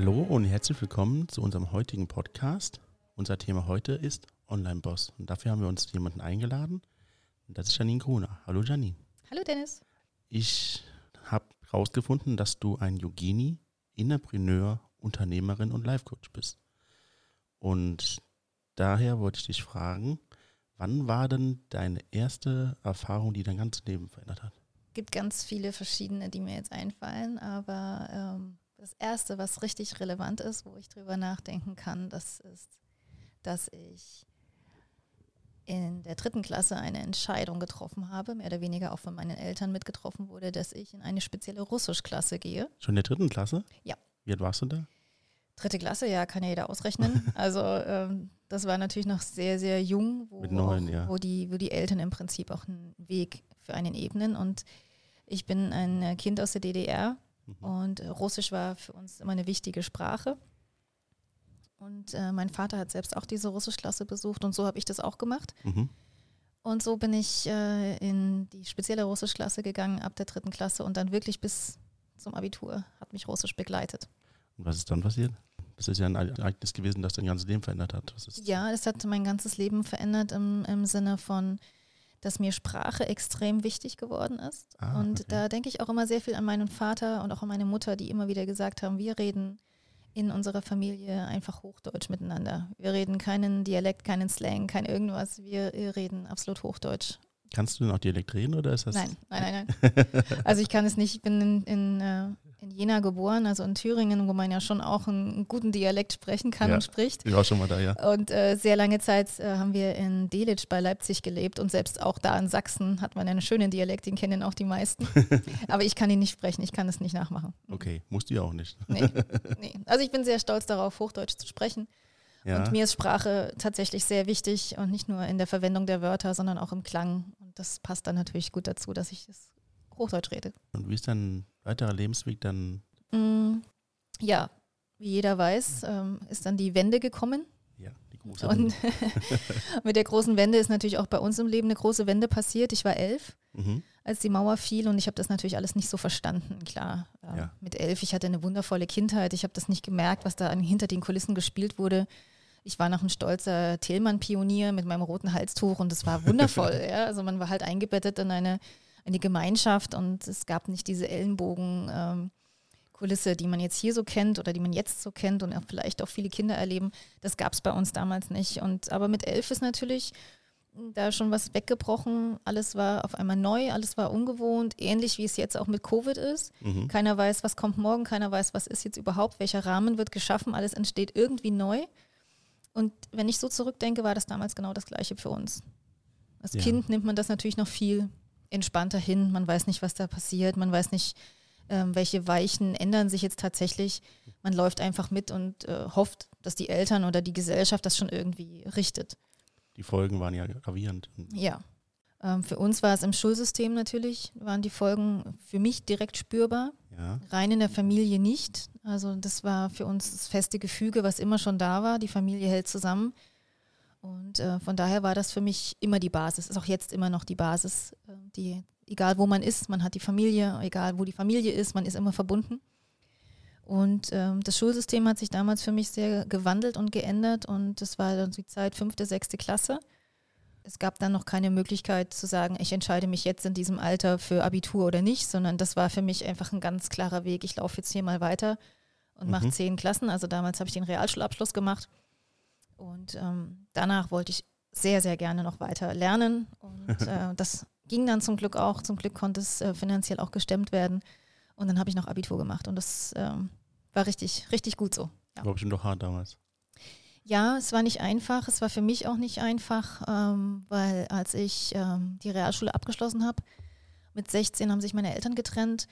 Hallo und herzlich willkommen zu unserem heutigen Podcast. Unser Thema heute ist Online-Boss und dafür haben wir uns jemanden eingeladen. Und das ist Janine Gruner. Hallo Janine. Hallo Dennis. Ich habe herausgefunden, dass du ein Yogini, Innerpreneur, Unternehmerin und Life-Coach bist. Und daher wollte ich dich fragen, wann war denn deine erste Erfahrung, die dein ganzes Leben verändert hat? Es gibt ganz viele verschiedene, die mir jetzt einfallen, aber ähm, das erste, was richtig relevant ist, wo ich drüber nachdenken kann, das ist, dass ich in der dritten Klasse eine Entscheidung getroffen habe, mehr oder weniger auch von meinen Eltern mitgetroffen wurde, dass ich in eine spezielle Russischklasse gehe. Schon in der dritten Klasse? Ja. Wie alt warst du da? Dritte Klasse, ja, kann ja jeder ausrechnen. Also ähm, das war natürlich noch sehr, sehr jung, wo, Mit neun, auch, ja. wo, die, wo die Eltern im Prinzip auch einen Weg für einen ebnen. Und ich bin ein Kind aus der DDR Mhm. und Russisch war für uns immer eine wichtige Sprache. Und äh, mein Vater hat selbst auch diese Russischklasse besucht und so habe ich das auch gemacht. Mhm. Und so bin ich äh, in die spezielle Russischklasse gegangen ab der dritten Klasse und dann wirklich bis zum Abitur hat mich Russisch begleitet. Und was ist dann passiert? Das ist ja ein Ereignis gewesen, das dein ganzes Leben verändert hat. Ja, das hat mein ganzes Leben verändert im, im Sinne von, dass mir Sprache extrem wichtig geworden ist. Ah, und okay. da denke ich auch immer sehr viel an meinen Vater und auch an meine Mutter, die immer wieder gesagt haben, wir reden in unserer Familie einfach Hochdeutsch miteinander. Wir reden keinen Dialekt, keinen Slang, kein irgendwas. Wir reden absolut Hochdeutsch. Kannst du denn auch Dialekt reden oder ist das? Nein, nein, nein, nein. Also ich kann es nicht. Ich bin in, in, äh, in Jena geboren, also in Thüringen, wo man ja schon auch einen, einen guten Dialekt sprechen kann Ja. und spricht. Ich war schon mal da, ja. Und äh, sehr lange Zeit äh, haben wir in Delitzsch bei Leipzig gelebt und selbst auch da in Sachsen hat man einen schönen Dialekt, den kennen auch die meisten. Aber ich kann ihn nicht sprechen, ich kann es nicht nachmachen. Okay, musst du ja auch nicht. Nee, nee. Also ich bin sehr stolz darauf, Hochdeutsch zu sprechen. Ja. Und mir ist Sprache tatsächlich sehr wichtig und nicht nur in der Verwendung der Wörter, sondern auch im Klang. Das passt dann natürlich gut dazu, dass ich das Hochdeutsch rede. Und wie ist dein weiterer Lebensweg dann? Mm, ja, wie jeder weiß, ähm, ist dann die Wende gekommen. Ja, die große. Und mit der großen Wende ist natürlich auch bei uns im Leben eine große Wende passiert. Ich war elf, mhm. als die Mauer fiel und ich habe das natürlich alles nicht so verstanden. Klar, ähm, Ja. mit elf, ich hatte eine wundervolle Kindheit. Ich habe das nicht gemerkt, was da hinter den Kulissen gespielt wurde. Ich war noch ein stolzer Thälmann-Pionier mit meinem roten Halstuch und es war wundervoll. ja? Also man war halt eingebettet in eine, eine Gemeinschaft und es gab nicht diese Ellenbogen. Ähm, Kulisse, die man jetzt hier so kennt oder die man jetzt so kennt und auch vielleicht auch viele Kinder erleben, das gab es bei uns damals nicht. Und aber mit elf ist natürlich da schon was weggebrochen. Alles war auf einmal neu, alles war ungewohnt, ähnlich wie es jetzt auch mit Covid ist. Mhm. Keiner weiß, was kommt morgen, keiner weiß, was ist jetzt überhaupt, welcher Rahmen wird geschaffen, alles entsteht irgendwie neu. Und wenn ich so zurückdenke, war das damals genau das Gleiche für uns. Als Ja. Kind nimmt man das natürlich noch viel entspannter hin. Man weiß nicht, was da passiert, man weiß nicht, ähm, welche Weichen ändern sich jetzt tatsächlich. Man läuft einfach mit und äh, hofft, dass die Eltern oder die Gesellschaft das schon irgendwie richtet. Die Folgen waren ja gravierend. Ja. Ähm, für uns war es im Schulsystem natürlich, waren die Folgen für mich direkt spürbar. Ja. Rein in der Familie nicht. Also das war für uns das feste Gefüge, was immer schon da war. Die Familie hält zusammen. Und äh, von daher war das für mich immer die Basis. Ist auch jetzt immer noch die Basis. Äh, die, egal wo man ist, man hat die Familie, egal wo die Familie ist, man ist immer verbunden. Und ähm, das Schulsystem hat sich damals für mich sehr gewandelt und geändert. Und das war dann die Zeit fünfte, sechste Klasse. Es gab dann noch keine Möglichkeit zu sagen, ich entscheide mich jetzt in diesem Alter für Abitur oder nicht, sondern das war für mich einfach ein ganz klarer Weg. Ich laufe jetzt hier mal weiter und mache Mhm. zehn Klassen. Also damals habe ich den Realschulabschluss gemacht. Und ähm, danach wollte ich sehr, sehr gerne noch weiter lernen. Und äh, das ging dann zum Glück auch. Zum Glück konnte es äh, finanziell auch gestemmt werden. Und dann habe ich noch Abitur gemacht. Und das ähm, war richtig, richtig gut so. Ja. War bestimmt doch hart damals. Ja, es war nicht einfach. Es war für mich auch nicht einfach, ähm, weil als ich ähm, die Realschule abgeschlossen habe, mit 16 haben sich meine Eltern getrennt.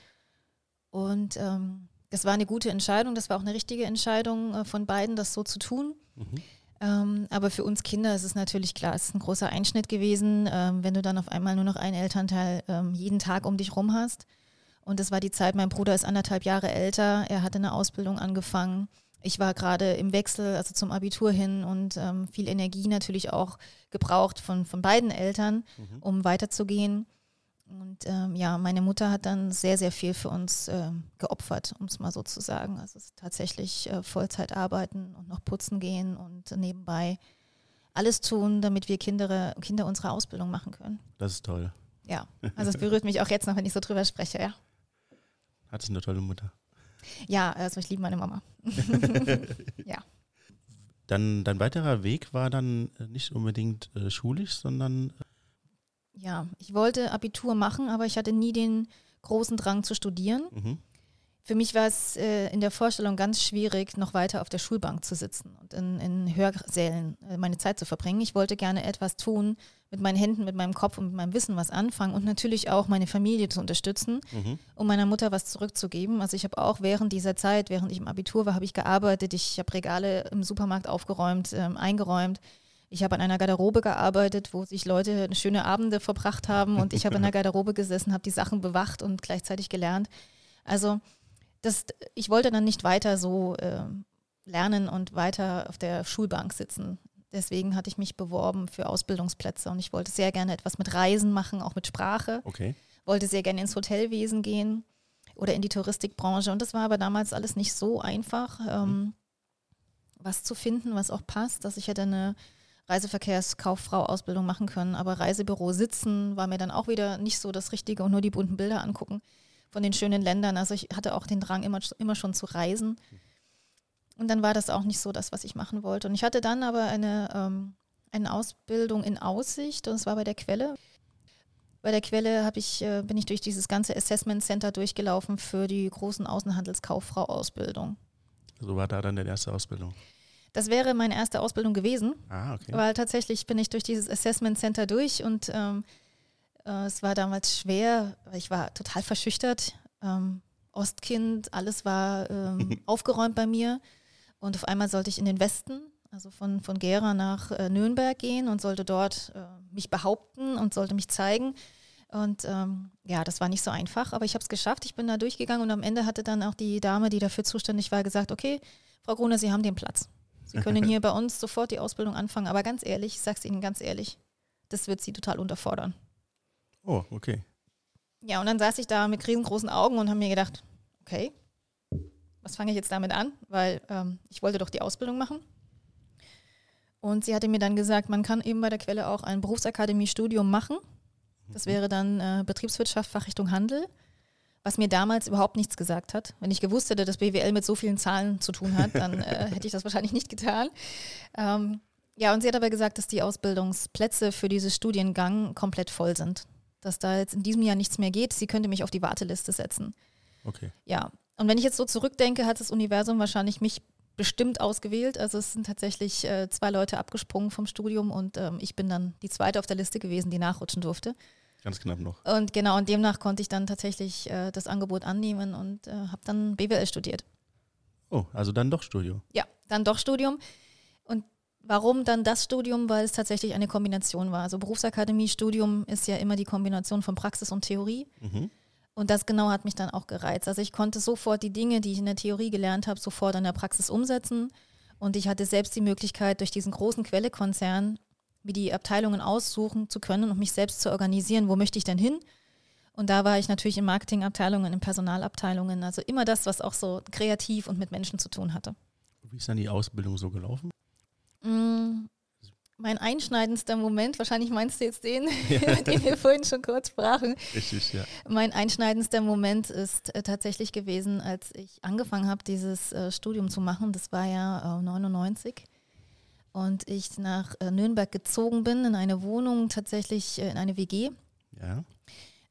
Und ähm, das war eine gute Entscheidung. Das war auch eine richtige Entscheidung äh, von beiden, das so zu tun. Mhm. Ähm, aber für uns Kinder ist es natürlich klar, es ist ein großer Einschnitt gewesen, ähm, wenn du dann auf einmal nur noch einen Elternteil ähm, jeden Tag um dich rum hast. Und das war die Zeit, mein Bruder ist anderthalb Jahre älter, er hatte eine Ausbildung angefangen. Ich war gerade im Wechsel, also zum Abitur hin und ähm, viel Energie natürlich auch gebraucht von, von beiden Eltern, Mhm. um weiterzugehen. Und ähm, ja, meine Mutter hat dann sehr, sehr viel für uns ähm, geopfert, um es mal so zu sagen. Also tatsächlich äh, Vollzeit arbeiten und noch putzen gehen und nebenbei alles tun, damit wir Kinder, Kinder unsere Ausbildung machen können. Das ist toll. Ja, also es berührt mich auch jetzt noch, wenn ich so drüber spreche, ja. Hattest eine tolle Mutter? Ja, also ich liebe meine Mama. ja. Dann dein weiterer Weg war dann äh, nicht unbedingt äh, schulisch, sondern äh ja, ich wollte Abitur machen, aber ich hatte nie den großen Drang zu studieren. Mhm. Für mich war es äh, in der Vorstellung ganz schwierig, noch weiter auf der Schulbank zu sitzen und in, in Hörsälen äh, meine Zeit zu verbringen. Ich wollte gerne etwas tun, mit meinen Händen, mit meinem Kopf und mit meinem Wissen was anfangen und natürlich auch meine Familie zu unterstützen, mhm. um meiner Mutter was zurückzugeben. Also ich habe auch während dieser Zeit, während ich im Abitur war, habe ich gearbeitet. Ich habe Regale im Supermarkt aufgeräumt, ähm, eingeräumt. Ich habe an einer Garderobe gearbeitet, wo sich Leute schöne Abende verbracht haben und ich habe in der Garderobe gesessen, habe die Sachen bewacht und gleichzeitig gelernt. Also das, ich wollte dann nicht weiter so äh, lernen und weiter auf der Schulbank sitzen. Deswegen hatte ich mich beworben für Ausbildungsplätze und ich wollte sehr gerne etwas mit Reisen machen, auch mit Sprache. Okay. Wollte sehr gerne ins Hotelwesen gehen oder in die Touristikbranche. Und das war aber damals alles nicht so einfach, ähm, mhm. was zu finden, was auch passt. Dass ich hätte eine Reiseverkehrskauffrau-Ausbildung machen können, aber Reisebüro sitzen war mir dann auch wieder nicht so das Richtige und nur die bunten Bilder angucken von den schönen Ländern. Also ich hatte auch den Drang, immer, immer schon zu reisen. Und dann war das auch nicht so das, was ich machen wollte. Und ich hatte dann aber eine, ähm, eine Ausbildung in Aussicht und es war bei der Quelle. Bei der Quelle ich, äh, bin ich durch dieses ganze Assessment Center durchgelaufen für die großen Außenhandelskauffrau-Ausbildung. So war da dann deine erste Ausbildung? Das wäre meine erste Ausbildung gewesen. Ah, okay. Weil tatsächlich bin ich durch dieses Assessment Center durch und ähm, äh, es war damals schwer, weil ich war total verschüchtert. Ähm, Ostkind, alles war ähm, aufgeräumt bei mir. Und auf einmal sollte ich in den Westen, also von, von Gera nach äh, Nürnberg gehen und sollte dort äh, mich behaupten und sollte mich zeigen. Und ähm, ja, das war nicht so einfach, aber ich habe es geschafft. Ich bin da durchgegangen und am Ende hatte dann auch die Dame, die dafür zuständig war, gesagt, okay, Frau Gruner, Sie haben den Platz. Sie können hier bei uns sofort die Ausbildung anfangen. Aber ganz ehrlich, ich sage es Ihnen ganz ehrlich, das wird Sie total unterfordern. Oh, okay. Ja, und dann saß ich da mit riesengroßen Augen und habe mir gedacht, okay, was fange ich jetzt damit an? Weil ähm, ich wollte doch die Ausbildung machen. Und sie hatte mir dann gesagt, man kann eben bei der Quelle auch ein Berufsakademie-Studium machen. Das mhm. wäre dann äh, Betriebswirtschaft, Fachrichtung Handel, was mir damals überhaupt nichts gesagt hat. Wenn ich gewusst hätte, dass BWL mit so vielen Zahlen zu tun hat, dann äh, hätte ich das wahrscheinlich nicht getan. Ähm, ja, und sie hat aber gesagt, dass die Ausbildungsplätze für dieses Studiengang komplett voll sind dass da jetzt in diesem Jahr nichts mehr geht. Sie könnte mich auf die Warteliste setzen. Okay. Ja. Und wenn ich jetzt so zurückdenke, hat das Universum wahrscheinlich mich bestimmt ausgewählt. Also es sind tatsächlich äh, zwei Leute abgesprungen vom Studium und ähm, ich bin dann die zweite auf der Liste gewesen, die nachrutschen durfte. Ganz knapp noch. Und genau, und demnach konnte ich dann tatsächlich äh, das Angebot annehmen und äh, habe dann BWL studiert. Oh, also dann doch Studium. Ja, dann doch Studium. Warum dann das Studium? Weil es tatsächlich eine Kombination war. Also Berufsakademie-Studium ist ja immer die Kombination von Praxis und Theorie. Mhm. Und das genau hat mich dann auch gereizt. Also ich konnte sofort die Dinge, die ich in der Theorie gelernt habe, sofort in der Praxis umsetzen. Und ich hatte selbst die Möglichkeit, durch diesen großen Quellekonzern mir die Abteilungen aussuchen zu können und mich selbst zu organisieren. Wo möchte ich denn hin? Und da war ich natürlich in Marketingabteilungen, in Personalabteilungen, also immer das, was auch so kreativ und mit Menschen zu tun hatte. Wie ist dann die Ausbildung so gelaufen? Mm, mein einschneidendster Moment, wahrscheinlich meinst du jetzt den, ja. den wir vorhin schon kurz sprachen. Richtig, ja. Mein einschneidendster Moment ist äh, tatsächlich gewesen, als ich angefangen habe, dieses äh, Studium zu machen. Das war ja äh, 99. Und ich nach äh, Nürnberg gezogen bin, in eine Wohnung, tatsächlich äh, in eine WG. Ja.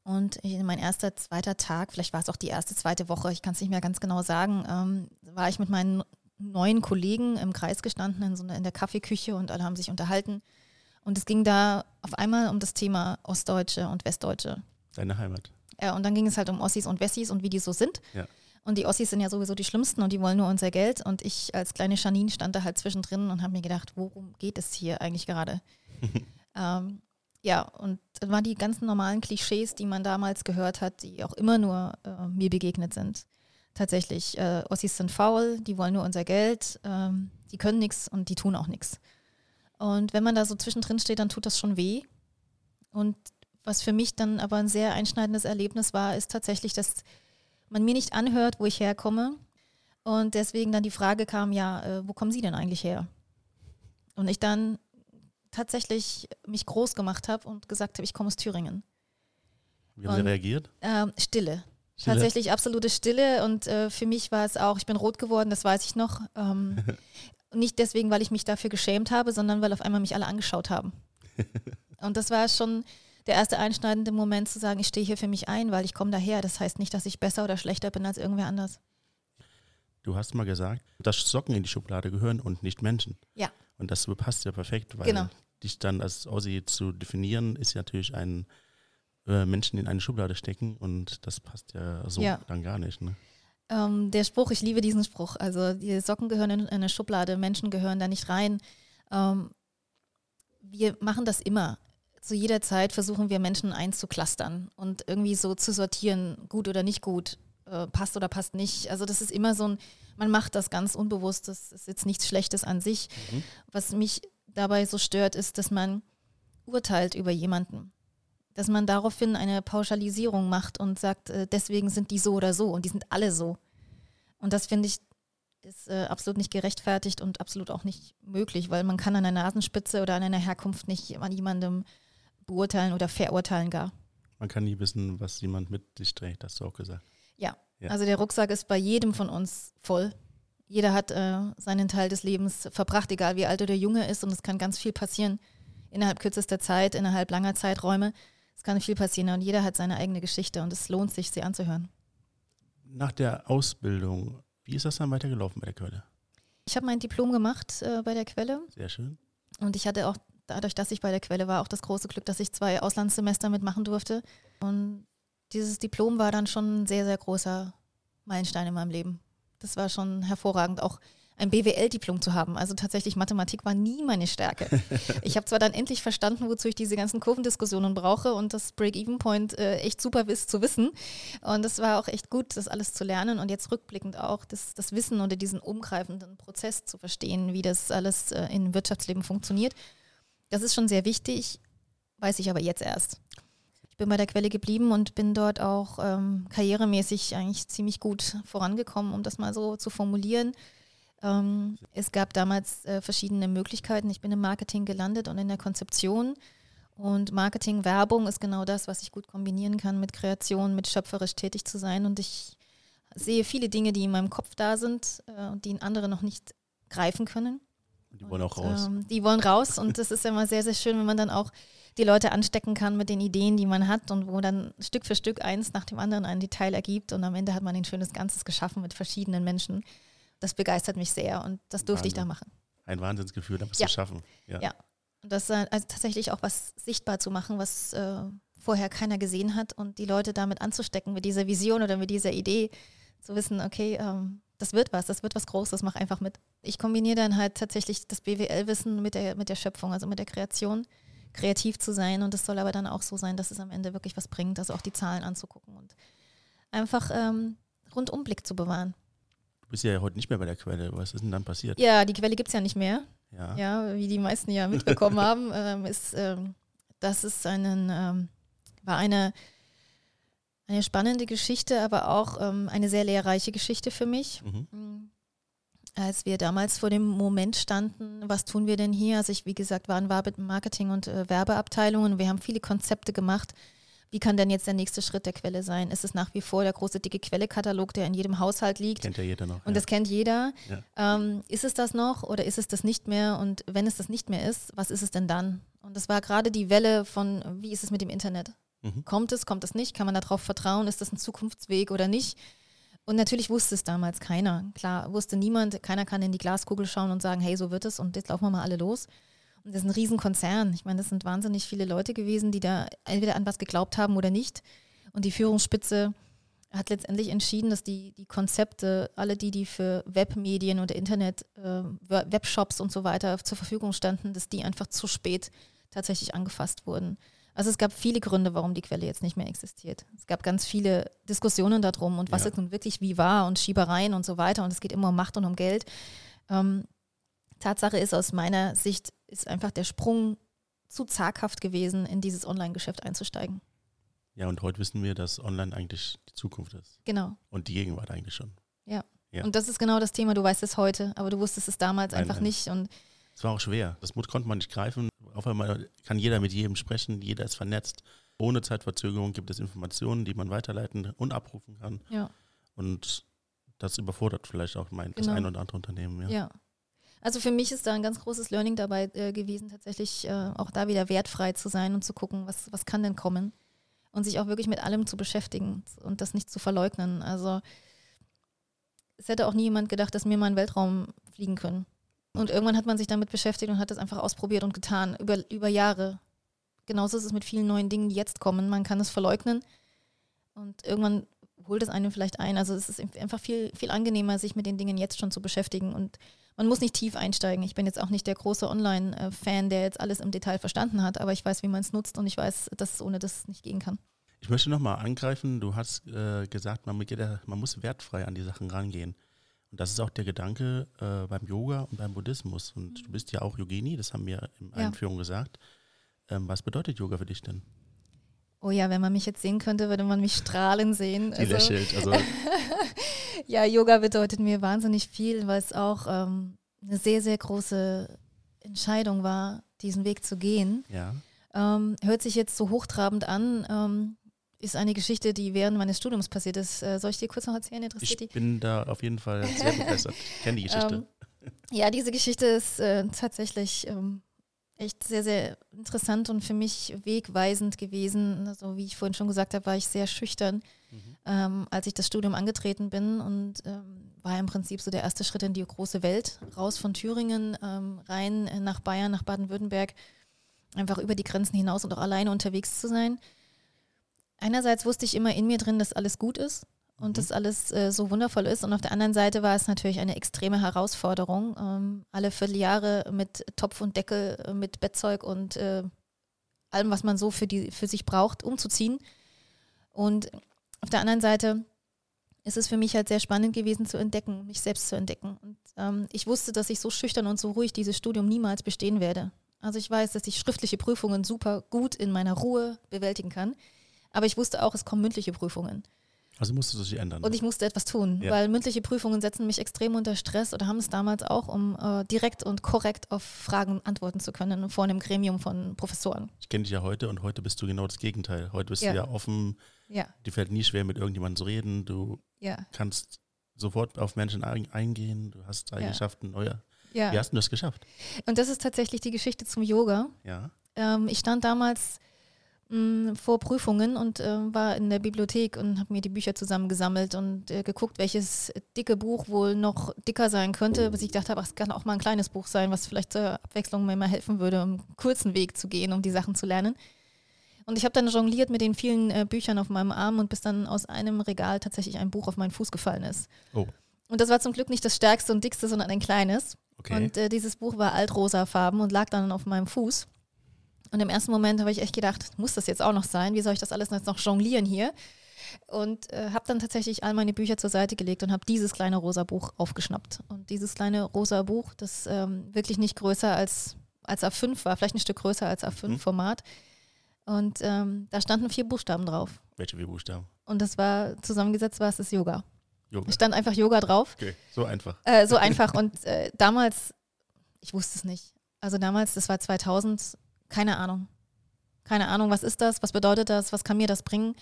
Und mein erster, zweiter Tag, vielleicht war es auch die erste, zweite Woche, ich kann es nicht mehr ganz genau sagen, ähm, war ich mit meinen neun Kollegen im Kreis gestanden in, so einer, in der Kaffeeküche und alle haben sich unterhalten. Und es ging da auf einmal um das Thema Ostdeutsche und Westdeutsche. Deine Heimat. Ja, und dann ging es halt um Ossis und Wessis und wie die so sind. Ja. Und die Ossis sind ja sowieso die Schlimmsten und die wollen nur unser Geld. Und ich als kleine Janine stand da halt zwischendrin und habe mir gedacht, worum geht es hier eigentlich gerade? ähm, ja, und das waren die ganzen normalen Klischees, die man damals gehört hat, die auch immer nur äh, mir begegnet sind tatsächlich, äh, Ossis sind faul, die wollen nur unser Geld, ähm, die können nichts und die tun auch nichts. Und wenn man da so zwischendrin steht, dann tut das schon weh. Und was für mich dann aber ein sehr einschneidendes Erlebnis war, ist tatsächlich, dass man mir nicht anhört, wo ich herkomme. Und deswegen dann die Frage kam, ja, äh, wo kommen Sie denn eigentlich her? Und ich dann tatsächlich mich groß gemacht habe und gesagt habe, ich komme aus Thüringen. Wie haben Sie reagiert? Ähm, Stille. Stille. Tatsächlich absolute Stille und äh, für mich war es auch, ich bin rot geworden, das weiß ich noch. Ähm, nicht deswegen, weil ich mich dafür geschämt habe, sondern weil auf einmal mich alle angeschaut haben. und das war schon der erste einschneidende Moment zu sagen, ich stehe hier für mich ein, weil ich komme daher. Das heißt nicht, dass ich besser oder schlechter bin als irgendwer anders. Du hast mal gesagt, dass Socken in die Schublade gehören und nicht Menschen. Ja. Und das passt ja perfekt, weil genau. dich dann als Aussie zu definieren, ist ja natürlich ein äh, Menschen in eine Schublade stecken und das passt ja so ja. dann gar nicht. Ne? Ähm, der Spruch, ich liebe diesen Spruch. Also die Socken gehören in eine Schublade, Menschen gehören da nicht rein. Ähm, wir machen das immer. Zu jeder Zeit versuchen wir Menschen einzuklustern und irgendwie so zu sortieren, gut oder nicht gut, äh, passt oder passt nicht. Also das ist immer so ein, man macht das ganz unbewusst, das ist jetzt nichts Schlechtes an sich. Mhm. Was mich dabei so stört, ist, dass man urteilt über jemanden. Dass man daraufhin eine Pauschalisierung macht und sagt, äh, deswegen sind die so oder so und die sind alle so. Und das finde ich ist äh, absolut nicht gerechtfertigt und absolut auch nicht möglich, weil man kann an einer Nasenspitze oder an einer Herkunft nicht an jemandem beurteilen oder verurteilen gar. Man kann nie wissen, was jemand mit sich trägt, hast du auch gesagt. Ja, ja. also der Rucksack ist bei jedem von uns voll jeder hat äh, seinen Teil des Lebens verbracht, egal wie alt oder junge ist. Und es kann ganz viel passieren innerhalb kürzester Zeit, innerhalb langer Zeiträume. Es kann viel passieren und jeder hat seine eigene Geschichte und es lohnt sich, sie anzuhören. Nach der Ausbildung, wie ist das dann weitergelaufen bei der Quelle? Ich habe mein Diplom gemacht äh, bei der Quelle. Sehr schön. Und ich hatte auch, dadurch, dass ich bei der Quelle war, auch das große Glück, dass ich zwei Auslandssemester mitmachen durfte. Und dieses Diplom war dann schon ein sehr, sehr großer Meilenstein in meinem Leben. Das war schon hervorragend, auch ein BWL-Diplom zu haben. Also tatsächlich Mathematik war nie meine Stärke. Ich habe zwar dann endlich verstanden, wozu ich diese ganzen Kurvendiskussionen brauche und das Break-Even-Point äh, echt super ist zu wissen. Und es war auch echt gut, das alles zu lernen und jetzt rückblickend auch das, das Wissen oder diesen umgreifenden Prozess zu verstehen, wie das alles äh, im Wirtschaftsleben funktioniert. Das ist schon sehr wichtig, weiß ich aber jetzt erst. Ich bin bei der Quelle geblieben und bin dort auch ähm, karrieremäßig eigentlich ziemlich gut vorangekommen, um das mal so zu formulieren. Ähm, es gab damals äh, verschiedene Möglichkeiten. Ich bin im Marketing gelandet und in der Konzeption. Und Marketing, Werbung ist genau das, was ich gut kombinieren kann mit Kreation, mit schöpferisch tätig zu sein. Und ich sehe viele Dinge, die in meinem Kopf da sind äh, und die andere noch nicht greifen können. Die wollen auch raus. Ähm, die wollen raus und das ist immer sehr, sehr schön, wenn man dann auch die Leute anstecken kann mit den Ideen, die man hat und wo dann Stück für Stück eins nach dem anderen ein Detail ergibt und am Ende hat man ein schönes Ganzes geschaffen mit verschiedenen Menschen. Das begeistert mich sehr und das durfte Wahnsinn. ich da machen. Ein Wahnsinnsgefühl, das ja. zu schaffen. Ja. ja. Und das äh, also tatsächlich auch was sichtbar zu machen, was äh, vorher keiner gesehen hat und die Leute damit anzustecken mit dieser Vision oder mit dieser Idee, zu wissen, okay, ähm, das wird was, das wird was Großes, mach einfach mit. Ich kombiniere dann halt tatsächlich das BWL-Wissen mit der, mit der Schöpfung, also mit der Kreation kreativ zu sein. Und es soll aber dann auch so sein, dass es am Ende wirklich was bringt, also auch die Zahlen anzugucken und einfach ähm, Rundumblick zu bewahren. Du bist ja heute nicht mehr bei der Quelle. Was ist denn dann passiert? Ja, die Quelle gibt es ja nicht mehr. Ja. ja, wie die meisten ja mitbekommen haben, ähm, ist, ähm, das ist einen, ähm, war eine, eine spannende Geschichte, aber auch ähm, eine sehr lehrreiche Geschichte für mich. Mhm. Mm als wir damals vor dem Moment standen, was tun wir denn hier? Also ich, wie gesagt, war in Marketing- und äh, Werbeabteilungen. Wir haben viele Konzepte gemacht. Wie kann denn jetzt der nächste Schritt der Quelle sein? Ist es nach wie vor der große dicke Quelle-Katalog, der in jedem Haushalt liegt? Kennt ja jeder noch. Und ja. das kennt jeder. Ja. Ähm, ist es das noch oder ist es das nicht mehr? Und wenn es das nicht mehr ist, was ist es denn dann? Und das war gerade die Welle von, wie ist es mit dem Internet? Mhm. Kommt es, kommt es nicht? Kann man darauf vertrauen? Ist das ein Zukunftsweg oder nicht? Und natürlich wusste es damals keiner. Klar, wusste niemand, keiner kann in die Glaskugel schauen und sagen, hey, so wird es und jetzt laufen wir mal alle los. Das ist ein Riesenkonzern. Ich meine, das sind wahnsinnig viele Leute gewesen, die da entweder an was geglaubt haben oder nicht. Und die Führungsspitze hat letztendlich entschieden, dass die, die Konzepte, alle die, die für Webmedien oder Internet, äh, Webshops und so weiter zur Verfügung standen, dass die einfach zu spät tatsächlich angefasst wurden. Also es gab viele Gründe, warum die Quelle jetzt nicht mehr existiert. Es gab ganz viele Diskussionen darum und was ja. jetzt nun wirklich wie war und Schiebereien und so weiter und es geht immer um Macht und um Geld. Ähm, Tatsache ist aus meiner Sicht, ist einfach der Sprung zu zaghaft gewesen, in dieses Online-Geschäft einzusteigen. Ja, und heute wissen wir, dass online eigentlich die Zukunft ist. Genau. Und die Gegenwart eigentlich schon. Ja. Ja. Und das ist genau das Thema. Du weißt es heute, aber du wusstest es damals Nein, einfach nein. nicht. Und Es war auch schwer. Das Mut konnte man nicht greifen. Auf einmal kann jeder mit jedem sprechen, jeder ist vernetzt. Ohne Zeitverzögerung gibt es Informationen, die man weiterleiten und abrufen kann. ja, Und das überfordert vielleicht auch mein, das Genau. ein oder andere Unternehmen. Ja. ja. Also für mich ist da ein ganz großes Learning dabei äh, gewesen, tatsächlich äh, auch da wieder wertfrei zu sein und zu gucken, was, was kann denn kommen. Und sich auch wirklich mit allem zu beschäftigen und das nicht zu verleugnen. Also es hätte auch nie jemand gedacht, dass wir mal in den Weltraum fliegen können. Und irgendwann hat man sich damit beschäftigt und hat das einfach ausprobiert und getan, über, über Jahre. Genauso ist es mit vielen neuen Dingen, die jetzt kommen. Man kann es verleugnen und irgendwann holt es einen vielleicht ein. Also es ist einfach viel, viel angenehmer, sich mit den Dingen jetzt schon zu beschäftigen. Und man muss nicht tief einsteigen. Ich bin jetzt auch nicht der große Online-Fan, der jetzt alles im Detail verstanden hat, aber ich weiß, wie man es nutzt und ich weiß, dass es ohne das nicht gehen kann. Ich möchte nochmal angreifen, du hast äh, gesagt, man, mit jeder- man muss wertfrei an die Sachen rangehen. Und das ist auch der Gedanke äh, beim Yoga und beim Buddhismus. Und du bist ja auch Yogini, das haben wir in Ja. Einführung gesagt. Ähm, was bedeutet Yoga für dich denn? Oh ja, wenn man mich jetzt sehen könnte, würde man mich strahlen sehen. Die lächelt. Also, ja, Yoga bedeutet mir wahnsinnig viel, weil es auch ähm, eine sehr, sehr große Entscheidung war, diesen Weg zu gehen. ja. Ähm, hört sich jetzt so hochtrabend an, ähm, ist eine Geschichte, die während meines Studiums passiert ist. Äh, soll ich dir kurz noch erzählen? Interessiert Ich die? bin da auf jeden Fall sehr begeistert. Ich kenne die Geschichte. Ähm, ja, diese Geschichte ist äh, tatsächlich ähm, echt sehr, sehr interessant und für mich wegweisend gewesen. Also, wie ich vorhin schon gesagt habe, war ich sehr schüchtern, Mhm. ähm, als ich das Studium angetreten bin und ähm, war im Prinzip so der erste Schritt in die große Welt, raus von Thüringen, ähm, rein nach Bayern, nach Baden-Württemberg, einfach über die Grenzen hinaus und auch alleine unterwegs zu sein. Einerseits wusste ich immer in mir drin, dass alles gut ist und Mhm. dass alles äh, so wundervoll ist. Und auf der anderen Seite war es natürlich eine extreme Herausforderung, ähm, alle Vierteljahre mit Topf und Deckel, äh, mit Bettzeug und äh, allem, was man so für, die, für sich braucht, umzuziehen. Und auf der anderen Seite ist es für mich halt sehr spannend gewesen zu entdecken, mich selbst zu entdecken. Und ähm, ich wusste, dass ich so schüchtern und so ruhig dieses Studium niemals bestehen werde. Also ich weiß, dass ich schriftliche Prüfungen super gut in meiner Ruhe bewältigen kann. Aber ich wusste auch, es kommen mündliche Prüfungen. Also musst du sich ändern. Und ich musste etwas tun, Ja. weil mündliche Prüfungen setzen mich extrem unter Stress oder haben es damals auch, um äh, direkt und korrekt auf Fragen antworten zu können vor einem Gremium von Professoren. ich kenne dich ja heute und heute bist du genau das Gegenteil. Heute bist Ja. du ja offen, Ja, dir fällt nie schwer, mit irgendjemandem zu reden. Du kannst sofort auf Menschen ein, eingehen. Du hast. Eigenschaften, neue. ja. Wie hast du das geschafft? Und das ist tatsächlich die Geschichte zum Yoga. Ja. Ähm, ich stand damals mh, vor Prüfungen und äh, war in der Bibliothek und habe mir die Bücher zusammengesammelt und äh, geguckt, welches dicke Buch wohl noch dicker sein könnte, bis ich gedacht habe, ach, es kann auch mal ein kleines Buch sein, was vielleicht zur Abwechslung mir mal helfen würde, um einen kurzen Weg zu gehen, um die Sachen zu lernen. Und ich habe dann jongliert mit den vielen äh, Büchern auf meinem Arm und bis dann aus einem Regal tatsächlich ein Buch auf meinen Fuß gefallen ist. Oh. Und das war zum Glück nicht das stärkste und dickste, sondern ein kleines. Okay. Und äh, dieses Buch war altrosafarben und lag dann auf meinem Fuß. Und im ersten Moment habe ich echt gedacht, muss das jetzt auch noch sein? Wie soll ich das alles jetzt noch jonglieren hier? Und äh, habe dann tatsächlich all meine Bücher zur Seite gelegt und habe dieses kleine rosa Buch aufgeschnappt. Und dieses kleine rosa Buch, das ähm, wirklich nicht größer als, als A5 war, vielleicht ein Stück größer als Mhm. A5-Format. Und ähm, da standen vier Buchstaben drauf. Welche vier Buchstaben? Und das war zusammengesetzt war es das Yoga. Yoga. Es stand einfach Yoga drauf. Okay, so einfach. Äh, so einfach. Und äh, damals, ich wusste es nicht. Also damals, das war 2000, keine Ahnung. Keine Ahnung, was ist das? Was bedeutet das? Was kann mir das bringen?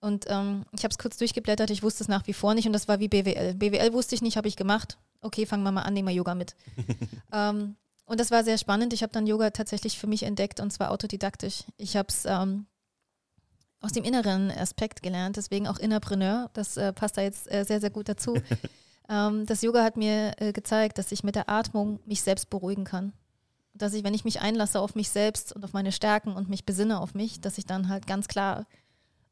Und ähm, ich habe es kurz durchgeblättert, ich wusste es nach wie vor nicht und das war wie BWL. BWL wusste ich nicht, habe ich gemacht. Okay, fangen wir mal an, nehmen wir Yoga mit. ähm, und das war sehr spannend. Ich habe dann Yoga tatsächlich für mich entdeckt und zwar autodidaktisch. Ich habe es ähm, aus dem inneren Aspekt gelernt, deswegen auch Innerpreneur. Das äh, passt da jetzt äh, sehr, sehr gut dazu. ähm, das Yoga hat mir äh, gezeigt, dass ich mit der Atmung mich selbst beruhigen kann. Dass ich, wenn ich mich einlasse auf mich selbst und auf meine Stärken und mich besinne auf mich, dass ich dann halt ganz klar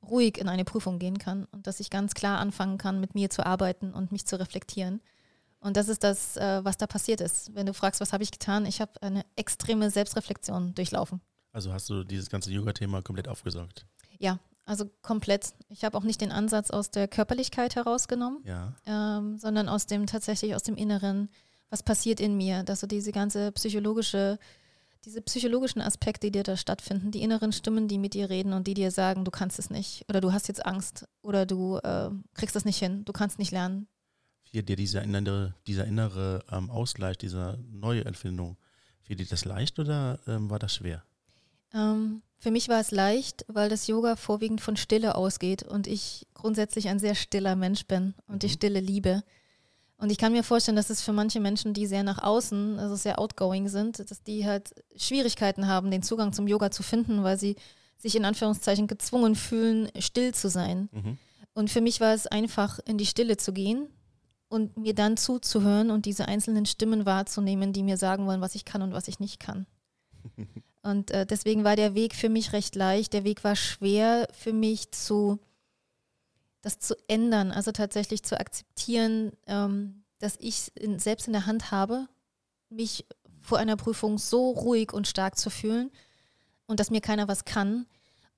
ruhig in eine Prüfung gehen kann und dass ich ganz klar anfangen kann, mit mir zu arbeiten und mich zu reflektieren. Und das ist das, äh, was da passiert ist. Wenn du fragst, was habe ich getan, ich habe eine extreme Selbstreflexion durchlaufen. Also hast du dieses ganze Yoga-Thema komplett aufgesaugt. Ja, also komplett. Ich habe auch nicht den Ansatz aus der Körperlichkeit herausgenommen, Ja. ähm, sondern aus dem tatsächlich aus dem Inneren, was passiert in mir, dass so diese ganze psychologische, diese psychologischen Aspekte, die da stattfinden, die inneren Stimmen, die mit dir reden und die dir sagen, du kannst es nicht oder du hast jetzt Angst oder du äh, kriegst es nicht hin, du kannst nicht lernen. Fiel dir dieser innere, dieser innere ähm, Ausgleich, diese neue Empfindung, fiel dir das leicht oder ähm, war das schwer? Ähm, für mich war es leicht, weil das Yoga vorwiegend von Stille ausgeht und ich grundsätzlich ein sehr stiller Mensch bin und mhm. die Stille liebe. Und ich kann mir vorstellen, dass es für manche Menschen, die sehr nach außen, also sehr outgoing sind, dass die halt Schwierigkeiten haben, den Zugang zum Yoga zu finden, weil sie sich in Anführungszeichen gezwungen fühlen, still zu sein. Mhm. Und für mich war es einfach, in die Stille zu gehen und mir dann zuzuhören und diese einzelnen Stimmen wahrzunehmen, die mir sagen wollen, was ich kann und was ich nicht kann. und äh, deswegen war der Weg für mich recht leicht. Der Weg war schwer für mich zu das zu ändern, also tatsächlich zu akzeptieren, ähm, dass ich in, selbst in der Hand habe, mich vor einer Prüfung so ruhig und stark zu fühlen und dass mir keiner was kann.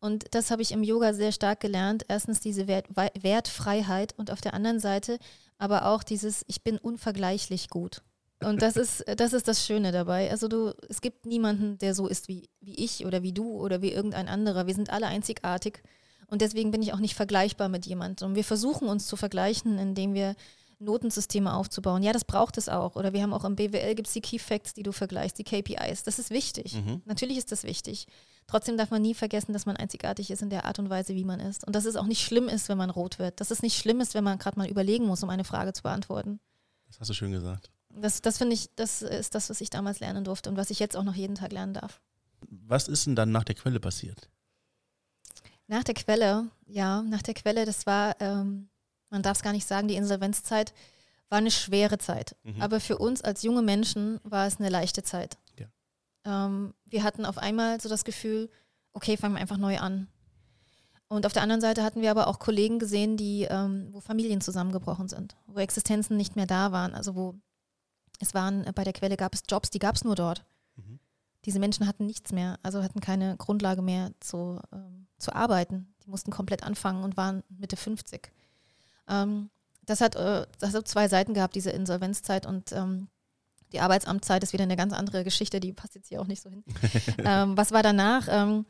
Und das habe ich im Yoga sehr stark gelernt. Erstens diese Wert, Wertfreiheit und auf der anderen Seite aber auch dieses, ich bin unvergleichlich gut. Und das ist, das ist das Schöne dabei. Also du, es gibt niemanden, der so ist wie, wie ich oder wie du oder wie irgendein anderer. Wir sind alle einzigartig. Und deswegen bin ich auch nicht vergleichbar mit jemandem. Und wir versuchen uns zu vergleichen, indem wir Notensysteme aufzubauen. Ja, das braucht es auch. Oder wir haben auch im BWL gibt es die Key Facts, die du vergleichst, die KPIs. Das ist wichtig. Mhm. Natürlich ist das wichtig. Trotzdem darf man nie vergessen, dass man einzigartig ist in der Art und Weise, wie man ist. Und dass es auch nicht schlimm ist, wenn man rot wird. Dass es nicht schlimm ist, wenn man gerade mal überlegen muss, um eine Frage zu beantworten. Das hast du schön gesagt. Das, das finde ich, das ist das, was ich damals lernen durfte und was ich jetzt auch noch jeden Tag lernen darf. Was ist denn dann nach der Quelle passiert? Nach der Quelle, ja, nach der Quelle, das war, ähm, man darf es gar nicht sagen, die Insolvenzzeit war eine schwere Zeit. Mhm. Aber für uns als junge Menschen war es eine leichte Zeit. Ja. Ähm, wir hatten auf einmal so das Gefühl, okay, fangen wir einfach neu an. Und auf der anderen Seite hatten wir aber auch Kollegen gesehen, die, ähm, wo Familien zusammengebrochen sind, wo Existenzen nicht mehr da waren. Also wo es waren, bei der Quelle gab es Jobs, die gab es nur dort. Diese Menschen hatten nichts mehr, also hatten keine Grundlage mehr zu, ähm, zu arbeiten. Die mussten komplett anfangen und waren Mitte 50. Ähm, das, hat, äh, das hat zwei Seiten gehabt, diese Insolvenzzeit und ähm, die Arbeitsamtzeit ist wieder eine ganz andere Geschichte, die passt jetzt hier auch nicht so hin. ähm, was war danach? Ähm,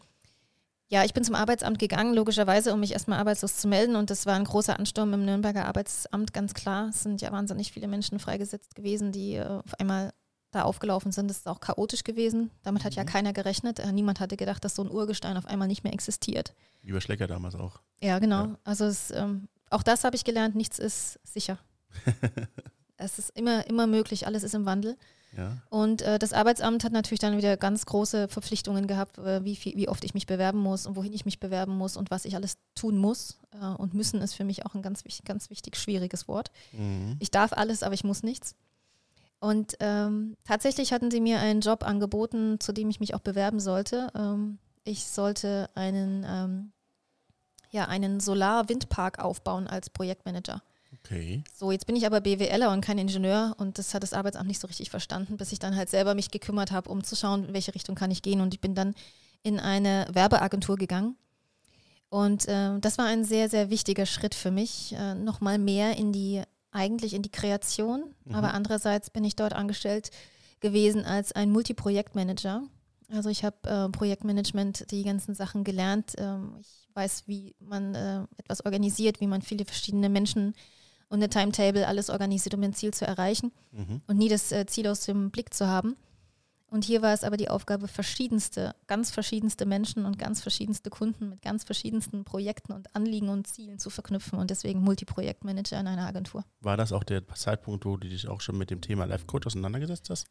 ja, ich bin zum Arbeitsamt gegangen, logischerweise, um mich erstmal arbeitslos zu melden. Und das war ein großer Ansturm im Nürnberger Arbeitsamt, ganz klar. Es sind ja wahnsinnig viele Menschen freigesetzt gewesen, die äh, auf einmal da aufgelaufen sind. Ist auch chaotisch gewesen. Damit hat mhm. ja keiner gerechnet. Äh, niemand hatte gedacht, dass so ein Urgestein auf einmal nicht mehr existiert. Wie bei Schlecker damals auch. Ja, genau. Ja. Also es, ähm, auch das habe ich gelernt, nichts ist sicher. es ist immer, immer möglich, alles ist im Wandel. Ja. Und äh, das Arbeitsamt hat natürlich dann wieder ganz große Verpflichtungen gehabt, äh, wie, viel, wie oft ich mich bewerben muss und wohin ich mich bewerben muss und was ich alles tun muss. Äh, und müssen ist für mich auch ein ganz, ganz wichtig, schwieriges Wort. Mhm. Ich darf alles, aber ich muss nichts. Und ähm, tatsächlich hatten sie mir einen Job angeboten, zu dem ich mich auch bewerben sollte. Ähm, ich sollte einen, ähm, ja, einen Solar-Windpark aufbauen als Projektmanager. Okay. So, jetzt bin ich aber BWLer und kein Ingenieur und das hat das Arbeitsamt nicht so richtig verstanden, bis ich dann halt selber mich gekümmert habe, um zu schauen, in welche Richtung kann ich gehen. Und ich bin dann in eine Werbeagentur gegangen. Und äh, das war ein sehr, sehr wichtiger Schritt für mich, äh, nochmal mehr in die eigentlich in die Kreation, mhm. aber andererseits bin ich dort angestellt gewesen als ein Multiprojektmanager. Also ich habe äh, Projektmanagement, die ganzen Sachen gelernt. Ähm, ich weiß, wie man äh, etwas organisiert, wie man viele verschiedene Menschen und eine Timetable alles organisiert, um ein Ziel zu erreichen mhm. und nie das äh, Ziel aus dem Blick zu haben. Und hier war es aber die Aufgabe, verschiedenste, ganz verschiedenste Menschen und ganz verschiedenste Kunden mit ganz verschiedensten Projekten und Anliegen und Zielen zu verknüpfen und deswegen Multiprojektmanager in einer Agentur. War das auch der Zeitpunkt, wo du dich auch schon mit dem Thema Life Coach auseinandergesetzt hast?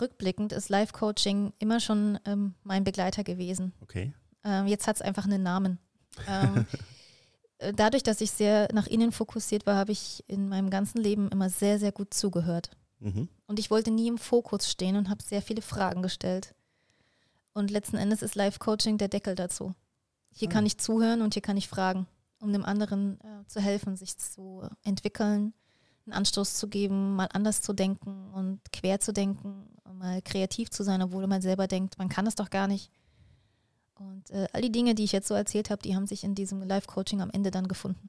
Rückblickend ist Life Coaching immer schon ähm, mein Begleiter gewesen. Okay. Ähm, jetzt hat es einfach einen Namen. Ähm, äh, dadurch, dass ich sehr nach innen fokussiert war, habe ich in meinem ganzen Leben immer sehr, sehr gut zugehört. Mhm. Und ich wollte nie im Fokus stehen und habe sehr viele Fragen gestellt. Und letzten Endes ist Life-Coaching der Deckel dazu. Hier mhm. kann ich zuhören und hier kann ich fragen, um dem anderen äh, zu helfen, sich zu entwickeln, einen Anstoß zu geben, mal anders zu denken und quer zu denken, mal kreativ zu sein, obwohl man selber denkt, man kann es doch gar nicht. Und äh, all die Dinge, die ich jetzt so erzählt habe, die haben sich in diesem Life-Coaching am Ende dann gefunden.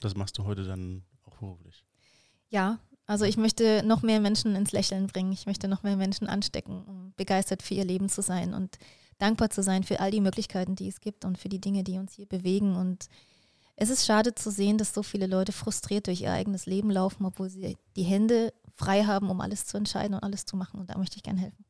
Das machst du heute dann auch beruflich? Ja, Also ich möchte noch mehr Menschen ins Lächeln bringen. Ich möchte noch mehr Menschen anstecken, um begeistert für ihr Leben zu sein und dankbar zu sein für all die Möglichkeiten, die es gibt und für die Dinge, die uns hier bewegen. Und es ist schade zu sehen, dass so viele Leute frustriert durch ihr eigenes Leben laufen, obwohl sie die Hände frei haben, um alles zu entscheiden und alles zu machen. Und da möchte ich gerne helfen.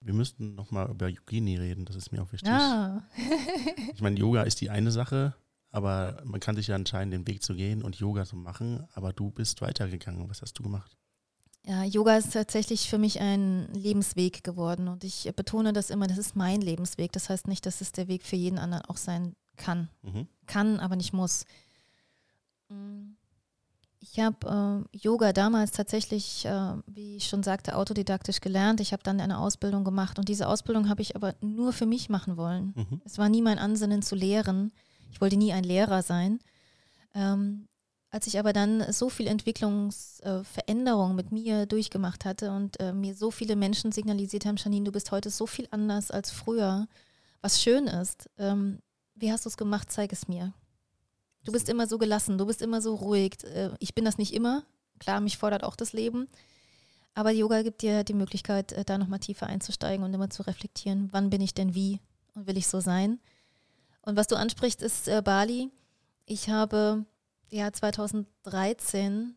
Wir müssten nochmal über Yogini reden, das ist mir auch wichtig. Ah. ich meine, Yoga ist die eine Sache, aber man kann sich ja entscheiden, den Weg zu gehen und Yoga zu machen. Aber du bist weitergegangen. Was hast du gemacht? Ja, Yoga ist tatsächlich für mich ein Lebensweg geworden und ich betone das immer, das ist mein Lebensweg. Das heißt nicht, dass es der Weg für jeden anderen auch sein kann. Mhm. Kann, aber nicht muss. Mm. Ich habe äh, Yoga damals tatsächlich, äh, wie ich schon sagte, autodidaktisch gelernt. Ich habe dann eine Ausbildung gemacht und diese Ausbildung habe ich aber nur für mich machen wollen. Mhm. Es war nie mein Ansinnen zu lehren. Ich wollte nie ein Lehrer sein. Ähm, als ich aber dann so viel Entwicklungsveränderung äh, mit mir durchgemacht hatte und äh, mir so viele Menschen signalisiert haben, Janine, du bist heute so viel anders als früher, was schön ist. Ähm, wie hast du es gemacht? Zeig es mir. Du bist immer so gelassen, du bist immer so ruhig. Äh, ich bin das nicht immer. Klar, mich fordert auch das Leben. Aber Yoga gibt dir die Möglichkeit, äh, da nochmal tiefer einzusteigen und immer zu reflektieren, wann bin ich denn wie und will ich so sein. Und was du ansprichst, ist äh, Bali. Ich habe ja 2013,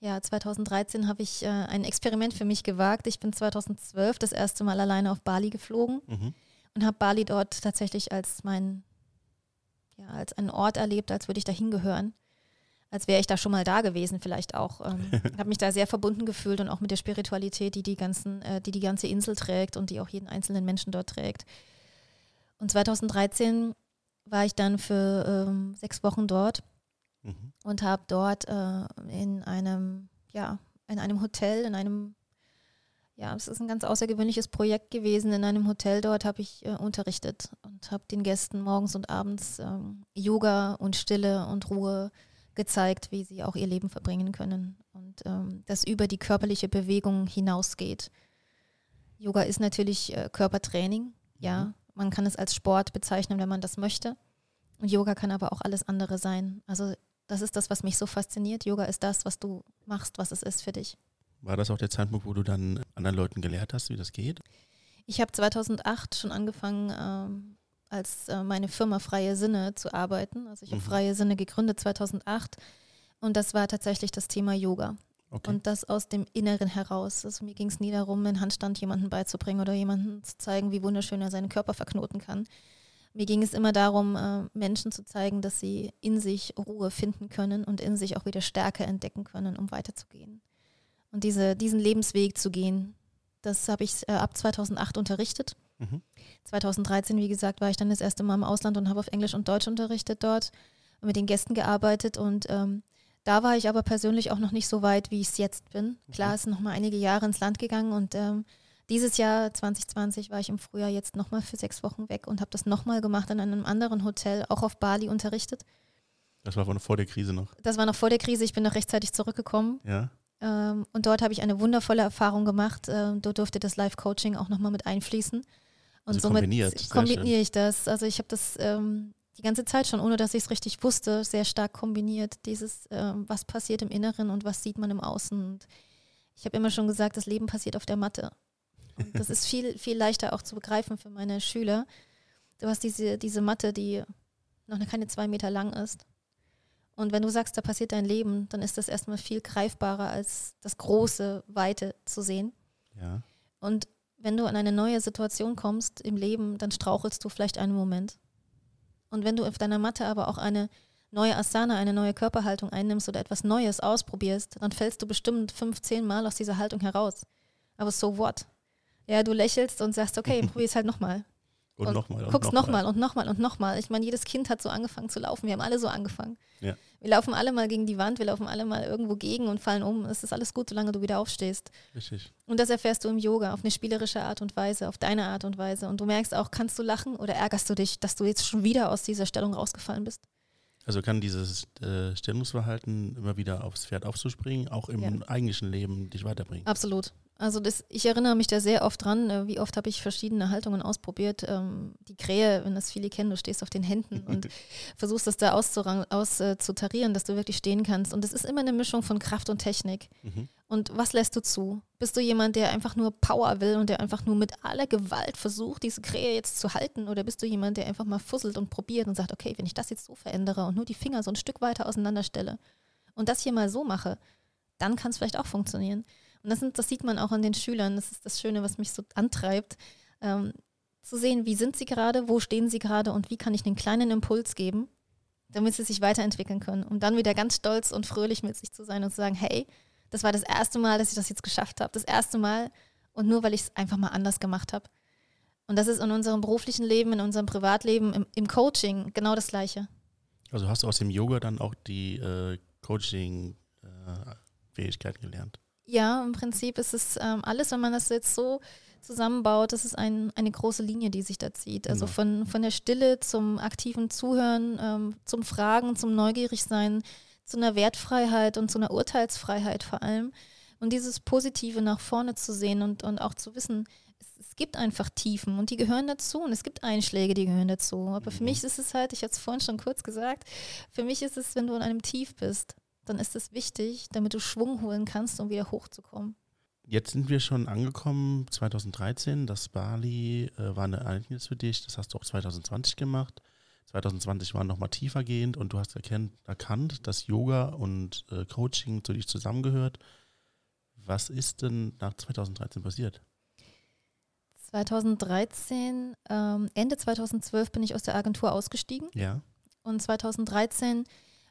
ja 2013 habe ich äh, ein Experiment für mich gewagt. Ich bin 2012 das erste Mal alleine auf Bali geflogen mhm. und habe Bali dort tatsächlich als mein ja, als einen Ort erlebt, als würde ich da hingehören. Als wäre ich da schon mal da gewesen, vielleicht auch. Ähm, habe mich da sehr verbunden gefühlt und auch mit der Spiritualität, die die, ganzen, äh, die die ganze Insel trägt und die auch jeden einzelnen Menschen dort trägt. Und 2013 war ich dann für ähm, sechs Wochen dort mhm. und habe dort äh, in einem, ja, in einem Hotel, in einem ja, es ist ein ganz außergewöhnliches Projekt gewesen. In einem Hotel dort habe ich äh, unterrichtet und habe den Gästen morgens und abends ähm, Yoga und Stille und Ruhe gezeigt, wie sie auch ihr Leben verbringen können und ähm, das über die körperliche Bewegung hinausgeht. Yoga ist natürlich äh, Körpertraining, ja. Mhm. Man kann es als Sport bezeichnen, wenn man das möchte. Und Yoga kann aber auch alles andere sein. Also das ist das, was mich so fasziniert. Yoga ist das, was du machst, was es ist für dich. War das auch der Zeitpunkt, wo du dann anderen Leuten gelehrt hast, wie das geht? Ich habe 2008 schon angefangen, ähm, als äh, meine Firma Freie Sinne zu arbeiten. Also ich habe mhm. Freie Sinne gegründet 2008 und das war tatsächlich das Thema Yoga. Okay. Und das aus dem Inneren heraus. Also mir ging es nie darum, einen Handstand jemanden beizubringen oder jemanden zu zeigen, wie wunderschön er seinen Körper verknoten kann. Mir ging es immer darum, äh, Menschen zu zeigen, dass sie in sich Ruhe finden können und in sich auch wieder Stärke entdecken können, um weiterzugehen und diese, diesen Lebensweg zu gehen. Das habe ich äh, ab 2008 unterrichtet. Mhm. 2013, wie gesagt, war ich dann das erste Mal im Ausland und habe auf Englisch und Deutsch unterrichtet dort und mit den Gästen gearbeitet. Und ähm, da war ich aber persönlich auch noch nicht so weit, wie ich es jetzt bin. Klar, es sind noch mal einige Jahre ins Land gegangen und ähm, dieses Jahr 2020 war ich im Frühjahr jetzt nochmal für sechs Wochen weg und habe das nochmal gemacht in einem anderen Hotel, auch auf Bali unterrichtet. Das war noch vor der Krise noch. Das war noch vor der Krise. Ich bin noch rechtzeitig zurückgekommen. Ja. Ähm, und dort habe ich eine wundervolle Erfahrung gemacht. Ähm, dort durfte das Live-Coaching auch nochmal mit einfließen. Und also somit kombiniere ich das. Also ich habe das ähm, die ganze Zeit schon, ohne dass ich es richtig wusste, sehr stark kombiniert. Dieses, ähm, was passiert im Inneren und was sieht man im Außen. Und ich habe immer schon gesagt, das Leben passiert auf der Matte. Und das ist viel, viel leichter auch zu begreifen für meine Schüler. Du hast diese, diese Matte, die noch keine zwei Meter lang ist. Und wenn du sagst, da passiert dein Leben, dann ist das erstmal viel greifbarer als das große, weite zu sehen. Ja. Und wenn du in eine neue Situation kommst im Leben, dann strauchelst du vielleicht einen Moment. Und wenn du auf deiner Matte aber auch eine neue Asana, eine neue Körperhaltung einnimmst oder etwas Neues ausprobierst, dann fällst du bestimmt 15 Mal aus dieser Haltung heraus. Aber so what? Ja, du lächelst und sagst, okay, probier es halt nochmal. Und, und nochmal. Guckst nochmal und nochmal und nochmal. Ich meine, jedes Kind hat so angefangen zu laufen. Wir haben alle so angefangen. Ja. Wir laufen alle mal gegen die Wand, wir laufen alle mal irgendwo gegen und fallen um. Es ist alles gut, solange du wieder aufstehst. Richtig. Und das erfährst du im Yoga auf eine spielerische Art und Weise, auf deine Art und Weise. Und du merkst auch, kannst du lachen oder ärgerst du dich, dass du jetzt schon wieder aus dieser Stellung rausgefallen bist? Also kann dieses äh, Stellungsverhalten immer wieder aufs Pferd aufzuspringen, auch im ja. eigentlichen Leben dich weiterbringen. Absolut. Also das, ich erinnere mich da sehr oft dran, äh, wie oft habe ich verschiedene Haltungen ausprobiert. Ähm, die Krähe, wenn das viele kennen, du stehst auf den Händen und versuchst das da auszutarieren, dass du wirklich stehen kannst. Und es ist immer eine Mischung von Kraft und Technik. Mhm. Und was lässt du zu? Bist du jemand, der einfach nur Power will und der einfach nur mit aller Gewalt versucht, diese Krähe jetzt zu halten? Oder bist du jemand, der einfach mal fusselt und probiert und sagt, okay, wenn ich das jetzt so verändere und nur die Finger so ein Stück weiter auseinanderstelle und das hier mal so mache, dann kann es vielleicht auch funktionieren. Und das, sind, das sieht man auch an den Schülern. Das ist das Schöne, was mich so antreibt, ähm, zu sehen, wie sind sie gerade, wo stehen sie gerade und wie kann ich einen kleinen Impuls geben, damit sie sich weiterentwickeln können. Um dann wieder ganz stolz und fröhlich mit sich zu sein und zu sagen, hey, das war das erste Mal, dass ich das jetzt geschafft habe. Das erste Mal und nur, weil ich es einfach mal anders gemacht habe. Und das ist in unserem beruflichen Leben, in unserem Privatleben, im, im Coaching genau das Gleiche. Also hast du aus dem Yoga dann auch die äh, Coaching-Fähigkeit äh, gelernt? Ja, im Prinzip ist es ähm, alles, wenn man das jetzt so zusammenbaut, das ist ein, eine große Linie, die sich da zieht. Also genau. von, von der Stille zum aktiven Zuhören, ähm, zum Fragen, zum Neugierigsein, zu einer Wertfreiheit und zu einer Urteilsfreiheit vor allem. Und dieses Positive nach vorne zu sehen und, und auch zu wissen, es, es gibt einfach Tiefen und die gehören dazu und es gibt Einschläge, die gehören dazu. Aber für mhm. mich ist es halt, ich hatte es vorhin schon kurz gesagt, für mich ist es, wenn du in einem Tief bist, dann ist es wichtig, damit du Schwung holen kannst, um wieder hochzukommen. Jetzt sind wir schon angekommen, 2013. Das Bali äh, war ein Ereignis für dich. Das hast du auch 2020 gemacht. 2020 war nochmal tiefer gehend und du hast erkennt, erkannt, dass Yoga und äh, Coaching zu dich zusammengehört. Was ist denn nach 2013 passiert? 2013, ähm, Ende 2012 bin ich aus der Agentur ausgestiegen. Ja. Und 2013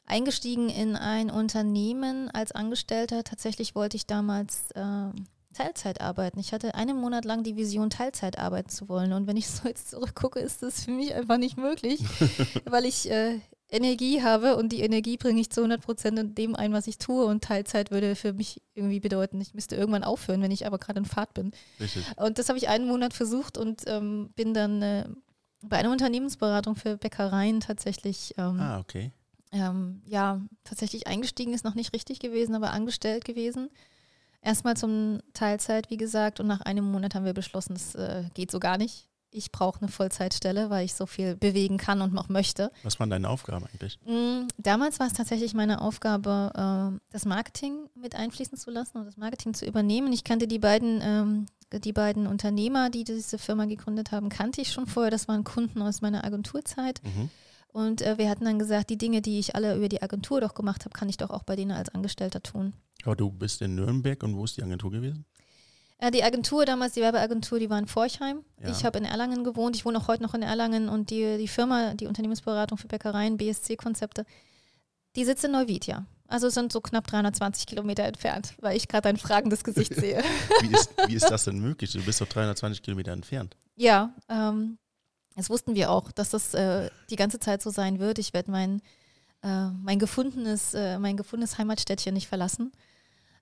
eingestiegen in ein Unternehmen als Angestellter. Tatsächlich wollte ich damals äh, Teilzeit arbeiten. Ich hatte einen Monat lang die Vision, Teilzeit arbeiten zu wollen. Und wenn ich so jetzt zurückgucke, ist das für mich einfach nicht möglich, weil ich äh, Energie habe und die Energie bringe ich zu 100 Prozent in dem ein, was ich tue. Und Teilzeit würde für mich irgendwie bedeuten, ich müsste irgendwann aufhören, wenn ich aber gerade in Fahrt bin. Richtig. Und das habe ich einen Monat versucht und ähm, bin dann äh, bei einer Unternehmensberatung für Bäckereien tatsächlich ähm, ah, okay ähm, ja, tatsächlich eingestiegen ist noch nicht richtig gewesen, aber angestellt gewesen. Erstmal zum Teilzeit, wie gesagt, und nach einem Monat haben wir beschlossen, das äh, geht so gar nicht. Ich brauche eine Vollzeitstelle, weil ich so viel bewegen kann und noch möchte. Was waren deine Aufgaben eigentlich? Mm, damals war es tatsächlich meine Aufgabe, äh, das Marketing mit einfließen zu lassen und das Marketing zu übernehmen. Ich kannte die beiden, ähm, die beiden Unternehmer, die diese Firma gegründet haben, kannte ich schon vorher. Das waren Kunden aus meiner Agenturzeit. Mhm. Und äh, wir hatten dann gesagt, die Dinge, die ich alle über die Agentur doch gemacht habe, kann ich doch auch bei denen als Angestellter tun. Aber du bist in Nürnberg und wo ist die Agentur gewesen? Äh, die Agentur, damals die Werbeagentur, die war in Forchheim. Ja. Ich habe in Erlangen gewohnt. Ich wohne auch heute noch in Erlangen und die, die Firma, die Unternehmensberatung für Bäckereien, BSC-Konzepte, die sitzt in Neuwied, ja. Also sind so knapp 320 Kilometer entfernt, weil ich gerade ein fragendes Gesicht sehe. wie, ist, wie ist das denn möglich? Du bist doch 320 Kilometer entfernt. Ja, ähm, das wussten wir auch, dass das äh, die ganze Zeit so sein wird. Ich werde mein, äh, mein, gefundenes, äh, mein gefundenes Heimatstädtchen nicht verlassen.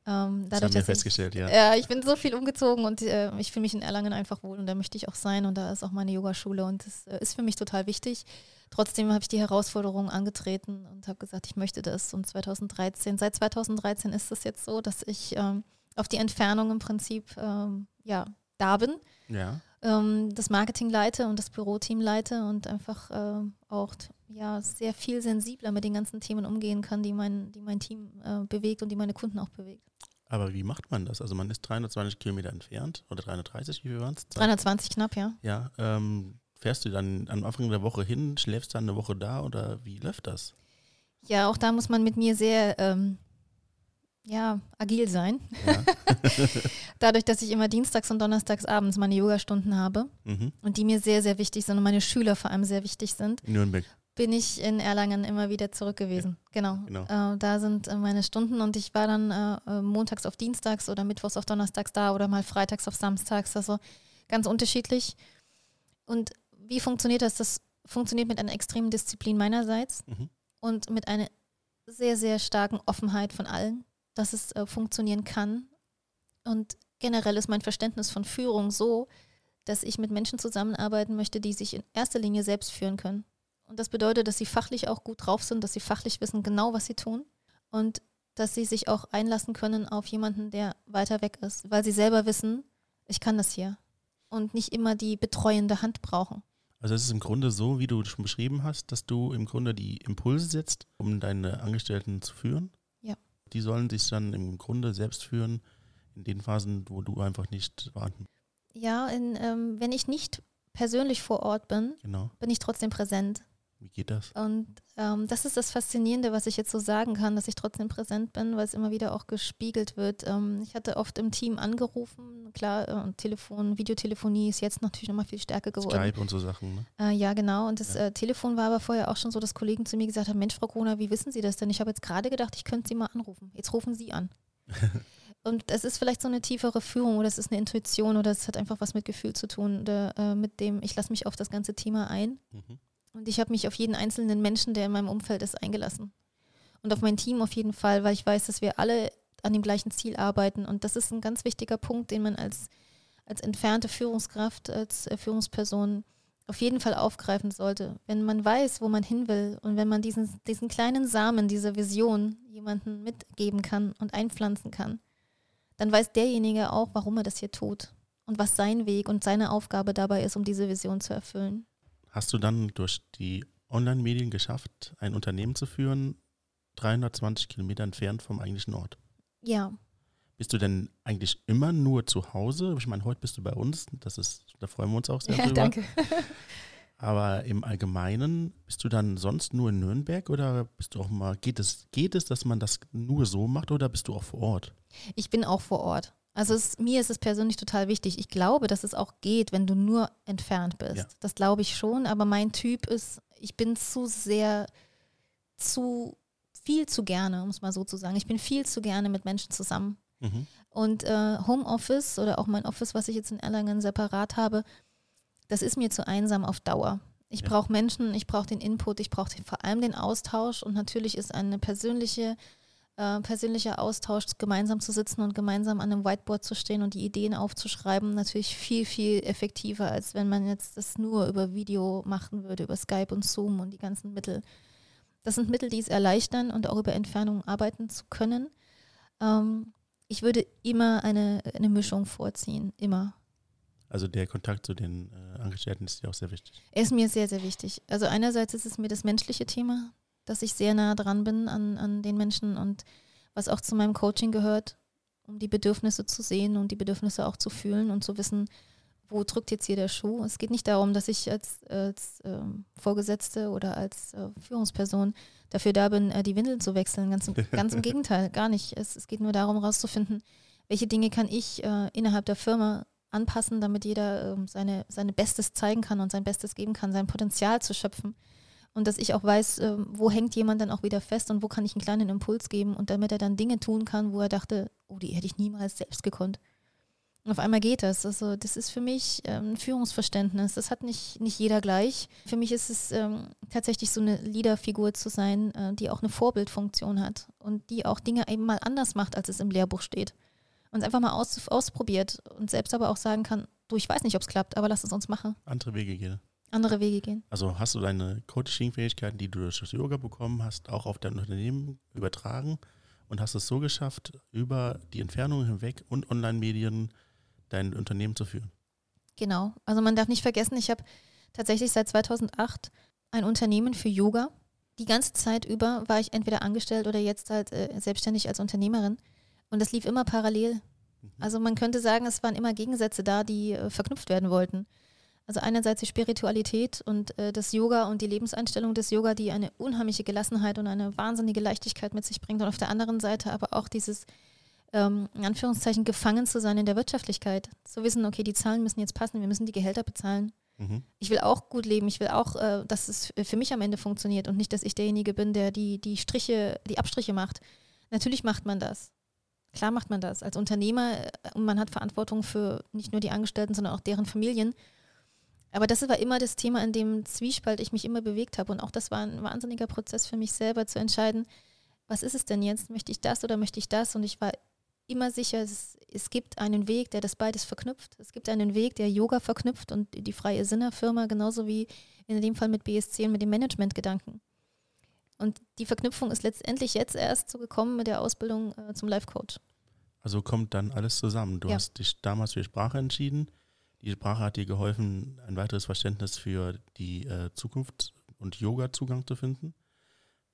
Ähm, dadurch, das haben wir festgestellt, ich, ja. Ja, ich bin so viel umgezogen und äh, ich fühle mich in Erlangen einfach wohl und da möchte ich auch sein und da ist auch meine Yogaschule und das äh, ist für mich total wichtig. Trotzdem habe ich die Herausforderung angetreten und habe gesagt, ich möchte das. Und 2013, seit 2013 ist es jetzt so, dass ich ähm, auf die Entfernung im Prinzip ähm, ja, da bin. Ja ähm, das Marketing leite und das Büroteam leite und einfach äh, auch ja, sehr viel sensibler mit den ganzen Themen umgehen kann, die mein, die mein Team äh, bewegt und die meine Kunden auch bewegt. Aber wie macht man das? Also man ist 320 Kilometer entfernt oder 330, wie viel waren es? 320 knapp, ja. Ja, ähm, fährst du dann am Anfang der Woche hin, schläfst dann eine Woche da oder wie läuft das? Ja, auch da muss man mit mir sehr ähm, ja, agil sein. Ja. Dadurch, dass ich immer dienstags und donnerstags abends meine Yogastunden habe mhm. und die mir sehr, sehr wichtig sind und meine Schüler vor allem sehr wichtig sind. Nürnberg. Bin ich in Erlangen immer wieder zurück gewesen. Ja. Genau. genau. Äh, da sind äh, meine Stunden und ich war dann äh, äh, montags auf dienstags oder mittwochs auf donnerstags da oder mal freitags auf samstags. Also ganz unterschiedlich. Und wie funktioniert das? Das funktioniert mit einer extremen Disziplin meinerseits mhm. und mit einer sehr, sehr starken Offenheit von allen dass es äh, funktionieren kann. Und generell ist mein Verständnis von Führung so, dass ich mit Menschen zusammenarbeiten möchte, die sich in erster Linie selbst führen können. Und das bedeutet, dass sie fachlich auch gut drauf sind, dass sie fachlich wissen genau, was sie tun. Und dass sie sich auch einlassen können auf jemanden, der weiter weg ist, weil sie selber wissen, ich kann das hier und nicht immer die betreuende Hand brauchen. Also es ist im Grunde so, wie du schon beschrieben hast, dass du im Grunde die Impulse setzt, um deine Angestellten zu führen. Die sollen sich dann im Grunde selbst führen in den Phasen, wo du einfach nicht warten. Ja, in, ähm, wenn ich nicht persönlich vor Ort bin, Genau. bin ich trotzdem präsent. Wie geht das? Und ähm, das ist das Faszinierende, was ich jetzt so sagen kann, dass ich trotzdem präsent bin, weil es immer wieder auch gespiegelt wird. Ähm, ich hatte oft im Team angerufen, klar, äh, Telefon, Videotelefonie ist jetzt natürlich nochmal viel stärker geworden. Skype und so Sachen. Ne? Äh, ja, genau. Und das Ja. äh, Telefon war aber vorher auch schon so, dass Kollegen zu mir gesagt haben, Mensch, Frau Corona, wie wissen Sie das denn? Ich habe jetzt gerade gedacht, ich könnte Sie mal anrufen. Jetzt rufen Sie an. Und das ist vielleicht so eine tiefere Führung oder es ist eine Intuition oder es hat einfach was mit Gefühl zu tun oder äh, mit dem, ich lasse mich auf das ganze Thema ein. Mhm. Und ich habe mich auf jeden einzelnen Menschen, der in meinem Umfeld ist, eingelassen. Und auf mein Team auf jeden Fall, weil ich weiß, dass wir alle an dem gleichen Ziel arbeiten. Und das ist ein ganz wichtiger Punkt, den man als, als entfernte Führungskraft, als äh, Führungsperson auf jeden Fall aufgreifen sollte. Wenn man weiß, wo man hin will und wenn man diesen, diesen kleinen Samen, diese Vision jemanden mitgeben kann und einpflanzen kann, dann weiß derjenige auch, warum er das hier tut und was sein Weg und seine Aufgabe dabei ist, um diese Vision zu erfüllen. Hast du dann durch die Online-Medien geschafft, ein Unternehmen zu führen, 320 Kilometer entfernt vom eigentlichen Ort? Ja, Bist du denn eigentlich immer nur zu Hause? Ich meine, heute bist du bei uns, das ist, da freuen wir uns auch sehr ja drüber. danke. Aber im Allgemeinen, bist du dann sonst nur in Nürnberg oder bist du auch mal, geht es, geht es, dass man das nur so macht oder bist du auch vor Ort? Ich bin auch vor Ort. Also es, mir ist es persönlich total wichtig. Ich glaube, dass es auch geht, wenn du nur entfernt bist. Ja. Das glaube ich schon, aber mein Typ ist, ich bin zu sehr, zu viel zu gerne, um es mal so zu sagen. Ich bin viel zu gerne mit Menschen zusammen. Mhm. Und äh, Homeoffice oder auch mein Office, was ich jetzt in Erlangen separat habe, das ist mir zu einsam auf Dauer. Ich Ja. brauche Menschen, ich brauche den Input, ich brauche vor allem den Austausch und natürlich ist eine persönliche, äh, persönlicher Austausch, gemeinsam zu sitzen und gemeinsam an einem Whiteboard zu stehen und die Ideen aufzuschreiben, natürlich viel, viel effektiver, als wenn man jetzt das nur über Video machen würde, über Skype und Zoom und die ganzen Mittel. Das sind Mittel, die es erleichtern und auch über Entfernung arbeiten zu können. Ähm, ich würde immer eine, eine Mischung vorziehen, immer. Also der Kontakt zu den äh, Angestellten ist dir auch sehr wichtig. Er ist mir sehr, sehr wichtig. Also einerseits ist es mir das menschliche Thema, dass ich sehr nah dran bin an, an den Menschen und was auch zu meinem Coaching gehört, um die Bedürfnisse zu sehen und die Bedürfnisse auch zu fühlen und zu wissen, wo drückt jetzt hier der Schuh. Es geht nicht darum, dass ich als, als ähm, Vorgesetzte oder als äh, Führungsperson dafür da bin, äh, die Windeln zu wechseln. Ganz, im- ganz im Gegenteil, gar nicht. Es, es geht nur darum, herauszufinden, welche Dinge kann ich äh, innerhalb der Firma anpassen, damit jeder ähm, seine, seine Bestes zeigen kann und sein Bestes geben kann, sein Potenzial zu schöpfen. Und dass ich auch weiß, ähm, wo hängt jemand dann auch wieder fest und wo kann ich einen kleinen Impuls geben und damit er dann Dinge tun kann, wo er dachte, oh, die hätte ich niemals selbst gekonnt. Und auf einmal geht das. Also das ist für mich ähm, ein Führungsverständnis. Das hat nicht, nicht jeder gleich. Für mich ist es ähm, tatsächlich so eine Leaderfigur zu sein, äh, die auch eine Vorbildfunktion hat und die auch Dinge eben mal anders macht, als es im Lehrbuch steht. Und es einfach mal aus, ausprobiert und selbst aber auch sagen kann, du, ich weiß nicht, ob es klappt, aber lass es uns machen. Andere Wege gehen. Andere Wege gehen. Also hast du deine Coaching-Fähigkeiten, die du durch das Yoga bekommen hast, auch auf dein Unternehmen übertragen und hast es so geschafft, über die Entfernung hinweg und Online-Medien dein Unternehmen zu führen. Genau. Also man darf nicht vergessen, ich habe tatsächlich seit 2008 ein Unternehmen für Yoga. Die ganze Zeit über war ich entweder angestellt oder jetzt halt äh, selbstständig als Unternehmerin. Und das lief immer parallel. Mhm. Also man könnte sagen, es waren immer Gegensätze da, die äh, verknüpft werden wollten. Also einerseits die Spiritualität und äh, das Yoga und die Lebenseinstellung des Yoga, die eine unheimliche Gelassenheit und eine wahnsinnige Leichtigkeit mit sich bringt. Und auf der anderen Seite aber auch dieses, ähm, in Anführungszeichen, gefangen zu sein in der Wirtschaftlichkeit. Zu wissen, okay, die Zahlen müssen jetzt passen, wir müssen die Gehälter bezahlen. Mhm. Ich will auch gut leben, ich will auch, äh, dass es für mich am Ende funktioniert und nicht, dass ich derjenige bin, der die, die Striche, die Abstriche macht. Natürlich macht man das. Klar macht man das. Als Unternehmer äh, und man hat Verantwortung für nicht nur die Angestellten, sondern auch deren Familien. Aber das war immer das Thema, in dem Zwiespalt ich mich immer bewegt habe. Und auch das war ein wahnsinniger Prozess für mich selber zu entscheiden, was ist es denn jetzt? Möchte ich das oder möchte ich das? Und ich war immer sicher, es, es gibt einen Weg, der das beides verknüpft. Es gibt einen Weg, der Yoga verknüpft und die freie Sinner-Firma, genauso wie in dem Fall mit BSC und mit dem Managementgedanken. Und die Verknüpfung ist letztendlich jetzt erst so gekommen mit der Ausbildung äh, zum Life Coach. Also kommt dann alles zusammen. Du Ja. hast dich damals für Sprache entschieden. Die Sprache hat dir geholfen, ein weiteres Verständnis für die äh, Zukunft und Yoga-Zugang zu finden.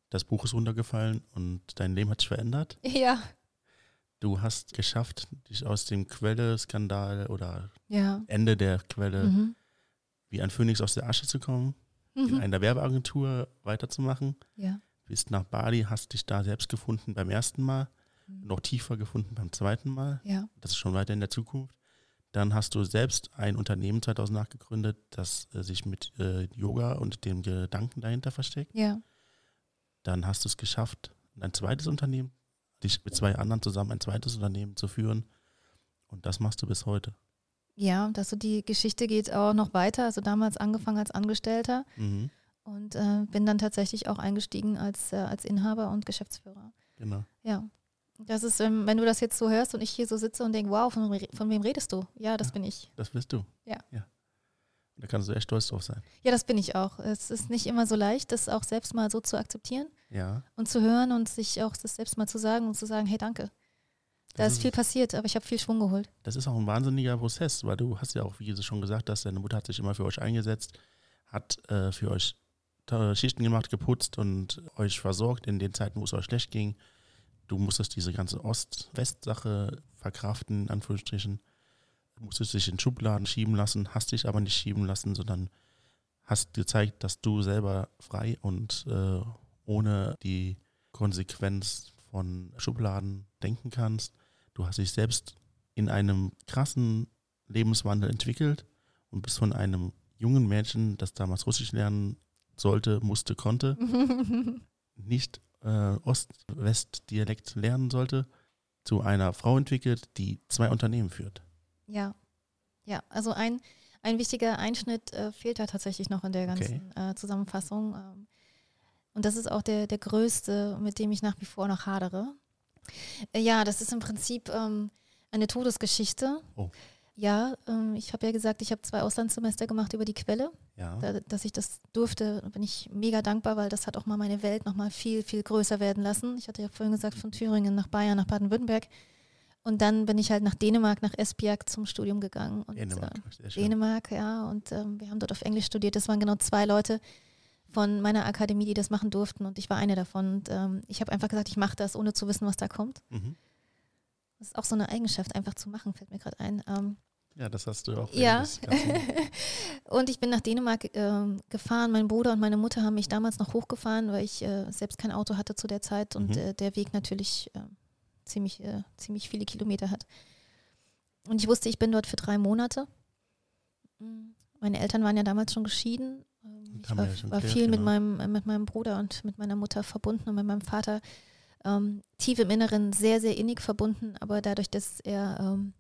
Das Buch ist runtergefallen und dein Leben hat sich verändert. Ja. Du hast geschafft, dich aus dem Quelle-Skandal oder Ja. Ende der Quelle Mhm. wie ein Phönix aus der Asche zu kommen, in Mhm. einer Werbeagentur weiterzumachen. Ja. Bist nach Bali, hast dich da selbst gefunden beim ersten Mal, Mhm. noch tiefer gefunden beim zweiten Mal. Ja. Das ist schon weiter in der Zukunft. Dann hast du selbst ein Unternehmen 2008 gegründet, das äh, sich mit äh, Yoga und dem Gedanken dahinter versteckt. Ja. Dann hast du es geschafft, ein zweites Unternehmen, dich mit zwei anderen zusammen ein zweites Unternehmen zu führen. Und das machst du bis heute. Ja, und also die Geschichte geht auch noch weiter. Also damals angefangen als Angestellter Mhm. und äh, bin dann tatsächlich auch eingestiegen als, äh, als Inhaber und Geschäftsführer. Genau. Ja. Das ist, ähm, wenn du das jetzt so hörst und ich hier so sitze und denke, wow, von, wem- von wem redest du? Ja, das Ja. bin ich. Das bist du. Ja. ja. Da kannst du echt stolz drauf sein. Ja, das bin ich auch. Es ist nicht immer so leicht, das auch selbst mal so zu akzeptieren Ja. und zu hören und sich auch das selbst mal zu sagen und zu sagen, hey, danke. Da Das ist viel passiert, aber ich habe viel Schwung geholt. Das ist auch ein wahnsinniger Prozess, weil du hast ja auch, wie du schon gesagt hast, deine Mutter hat sich immer für euch eingesetzt, hat äh, für euch Schichten gemacht, geputzt und euch versorgt in den Zeiten, wo es euch schlecht ging. Du musstest diese ganze Ost-West-Sache verkraften, in Anführungsstrichen. Du musstest dich in Schubladen schieben lassen, hast dich aber nicht schieben lassen, sondern hast gezeigt, dass du selber frei und äh, ohne die Konsequenz von Schubladen denken kannst. Du hast dich selbst in einem krassen Lebenswandel entwickelt und bist von einem jungen Mädchen, das damals Russisch lernen sollte, musste, konnte, nicht äh, Ost-West-Dialekt lernen sollte, zu einer Frau entwickelt, die zwei Unternehmen führt. Ja, ja, also ein, ein wichtiger Einschnitt äh, fehlt da tatsächlich noch in der Okay. ganzen äh, Zusammenfassung. Ähm, und das ist auch der, der größte, mit dem ich nach wie vor noch hadere. Äh, ja, das ist im Prinzip ähm, eine Todesgeschichte. Oh. Ja, ähm, ich habe ja gesagt, ich habe zwei Auslandssemester gemacht über die Quelle. Ja, Da, dass ich das durfte, bin ich mega dankbar, weil das hat auch mal meine Welt noch mal viel, viel größer werden lassen. Ich hatte ja vorhin gesagt, von Thüringen nach Bayern, nach Baden-Württemberg. Und dann bin ich halt nach Dänemark, nach Esbjerg zum Studium gegangen. Und, Dänemark. Äh. Dänemark, ja. Und ähm, wir haben dort auf Englisch studiert. Das waren genau zwei Leute von meiner Akademie, die das machen durften. Und ich war eine davon. Und ähm, ich habe einfach gesagt, ich mache das, ohne zu wissen, was da kommt. Mhm. Das ist auch so eine Eigenschaft, einfach zu machen, fällt mir gerade ein. Ähm, Ja, das hast du auch. Ja. und ich bin nach Dänemark ähm, gefahren. Mein Bruder und meine Mutter haben mich damals noch hochgefahren, weil ich äh, selbst kein Auto hatte zu der Zeit und Mhm. äh, der Weg natürlich äh, ziemlich, äh, ziemlich viele Kilometer hat. Und ich wusste, ich bin dort für drei Monate. Mm, Meine Eltern waren ja damals schon geschieden. Ähm, Ich war, ja war viel mit, genau. meinem, äh, mit meinem Bruder und mit meiner Mutter verbunden und mit meinem Vater ähm, tief im Inneren sehr, sehr innig verbunden. Aber dadurch, dass er ähm,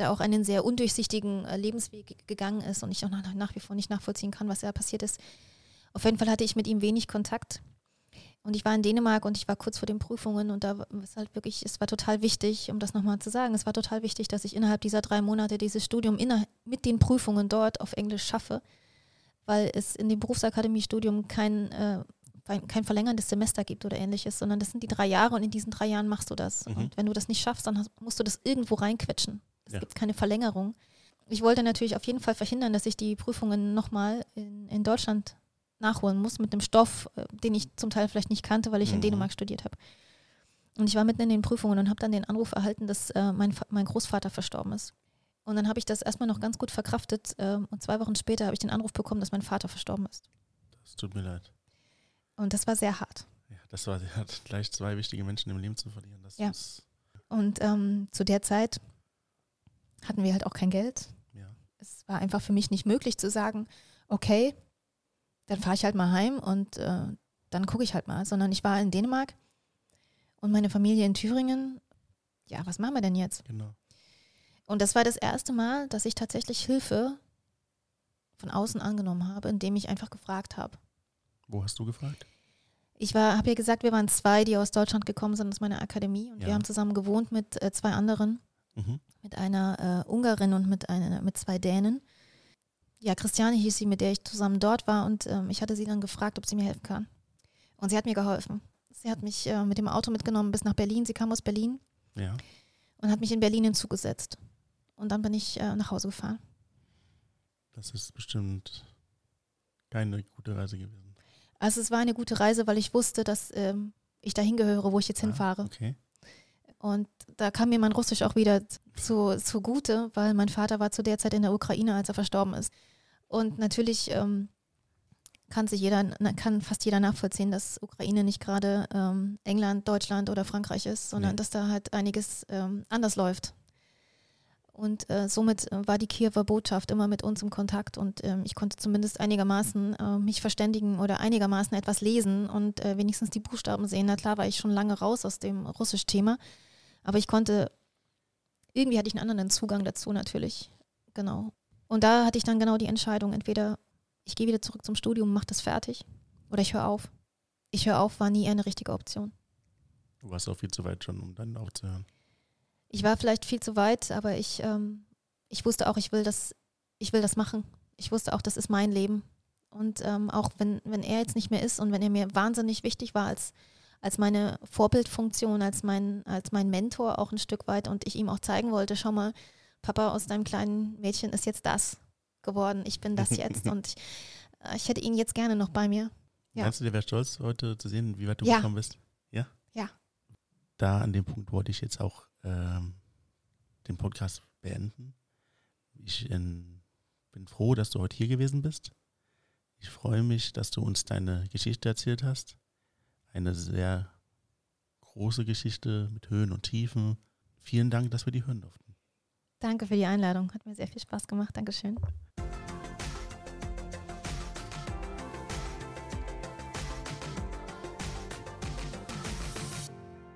da auch einen sehr undurchsichtigen äh, Lebensweg gegangen ist und ich auch nach, nach wie vor nicht nachvollziehen kann, was da passiert ist. Auf jeden Fall hatte ich mit ihm wenig Kontakt. Und ich war in Dänemark und ich war kurz vor den Prüfungen und da war es halt wirklich, es war total wichtig, um das nochmal zu sagen, es war total wichtig, dass ich innerhalb dieser drei Monate dieses Studium inner, mit den Prüfungen dort auf Englisch schaffe, weil es in dem Berufsakademiestudium kein, äh, kein verlängerndes Semester gibt oder ähnliches, sondern das sind die drei Jahre und in diesen drei Jahren machst du das. Mhm. Und wenn du das nicht schaffst, dann hast, musst du das irgendwo reinquetschen. Es Ja. gibt keine Verlängerung. Ich wollte natürlich auf jeden Fall verhindern, dass ich die Prüfungen nochmal in, in Deutschland nachholen muss mit einem Stoff, äh, den ich zum Teil vielleicht nicht kannte, weil ich in Mhm. Dänemark studiert habe. Und ich war mitten in den Prüfungen und habe dann den Anruf erhalten, dass äh, mein, mein Großvater verstorben ist. Und dann habe ich das erstmal noch ganz gut verkraftet. ähm, und zwei Wochen später habe ich den Anruf bekommen, dass mein Vater verstorben ist. Das tut mir leid. Und das war sehr hart. Ja, das war er hat gleich zwei wichtige Menschen im Leben zu verlieren. Das Ja. Und ähm, zu der Zeit hatten wir halt auch kein Geld. ja. Es war einfach für mich nicht möglich zu sagen, okay, dann fahre ich halt mal heim und äh, dann gucke ich halt mal. Sondern ich war in Dänemark und meine Familie in Thüringen. Ja, was machen wir denn jetzt? Genau. Und das war das erste Mal, dass ich tatsächlich Hilfe von außen angenommen habe, indem ich einfach gefragt habe. Wo hast du gefragt? Ich habe ja gesagt, wir waren zwei, die aus Deutschland gekommen sind aus meiner Akademie und Ja. wir haben zusammen gewohnt mit äh, zwei anderen, Mhm. mit einer äh, Ungarin und mit einer, mit zwei Dänen. Ja, Christiane hieß sie, mit der ich zusammen dort war und ähm, ich hatte sie dann gefragt, ob sie mir helfen kann. Und sie hat mir geholfen. Sie hat mich äh, mit dem Auto mitgenommen bis nach Berlin. Sie kam aus Berlin Ja. und hat mich in Berlin hinzugesetzt. Und dann bin ich äh, nach Hause gefahren. Das ist bestimmt keine gute Reise gewesen. Also es war eine gute Reise, weil ich wusste, dass ähm, ich dahin gehöre, wo ich jetzt Ah, hinfahre. Okay. Und da kam mir mein Russisch auch wieder zu, zugute, weil mein Vater war zu der Zeit in der Ukraine, als er verstorben ist. Und natürlich ähm, kann sich jeder, kann fast jeder nachvollziehen, dass Ukraine nicht gerade ähm, England, Deutschland oder Frankreich ist, sondern Nee. dass da halt einiges ähm, anders läuft. Und äh, somit äh, war die Kiewer Botschaft immer mit uns im Kontakt und ähm, ich konnte zumindest einigermaßen äh, mich verständigen oder einigermaßen etwas lesen und äh, wenigstens die Buchstaben sehen. Na klar war ich schon lange raus aus dem Russisch-Thema, aber ich konnte, irgendwie hatte ich einen anderen Zugang dazu natürlich. Genau. Und da hatte ich dann genau die Entscheidung, entweder ich gehe wieder zurück zum Studium, mache das fertig oder ich höre auf. Ich höre auf war nie eine richtige Option. Du warst auch viel zu weit schon, um dann aufzuhören. Ich war vielleicht viel zu weit, aber ich, ähm, ich wusste auch, ich will das, ich will das machen. Ich wusste auch, das ist mein Leben. Und ähm, auch wenn, wenn er jetzt nicht mehr ist und wenn er mir wahnsinnig wichtig war als, als meine Vorbildfunktion, als mein, als mein Mentor auch ein Stück weit und ich ihm auch zeigen wollte, schau mal, Papa aus deinem kleinen Mädchen ist jetzt das geworden. Ich bin das jetzt und ich, äh, ich hätte ihn jetzt gerne noch bei mir. Ja. Meinst du, der wäre stolz, heute zu sehen, wie weit du Ja. gekommen bist? Ja? Ja. Da an dem Punkt wollte ich jetzt auch ähm, den Podcast beenden. Ich ähm, bin froh, dass du heute hier gewesen bist. Ich freue mich, dass du uns deine Geschichte erzählt hast. Eine sehr große Geschichte mit Höhen und Tiefen. Vielen Dank, dass wir die hören durften. Danke für die Einladung. Hat mir sehr viel Spaß gemacht. Dankeschön.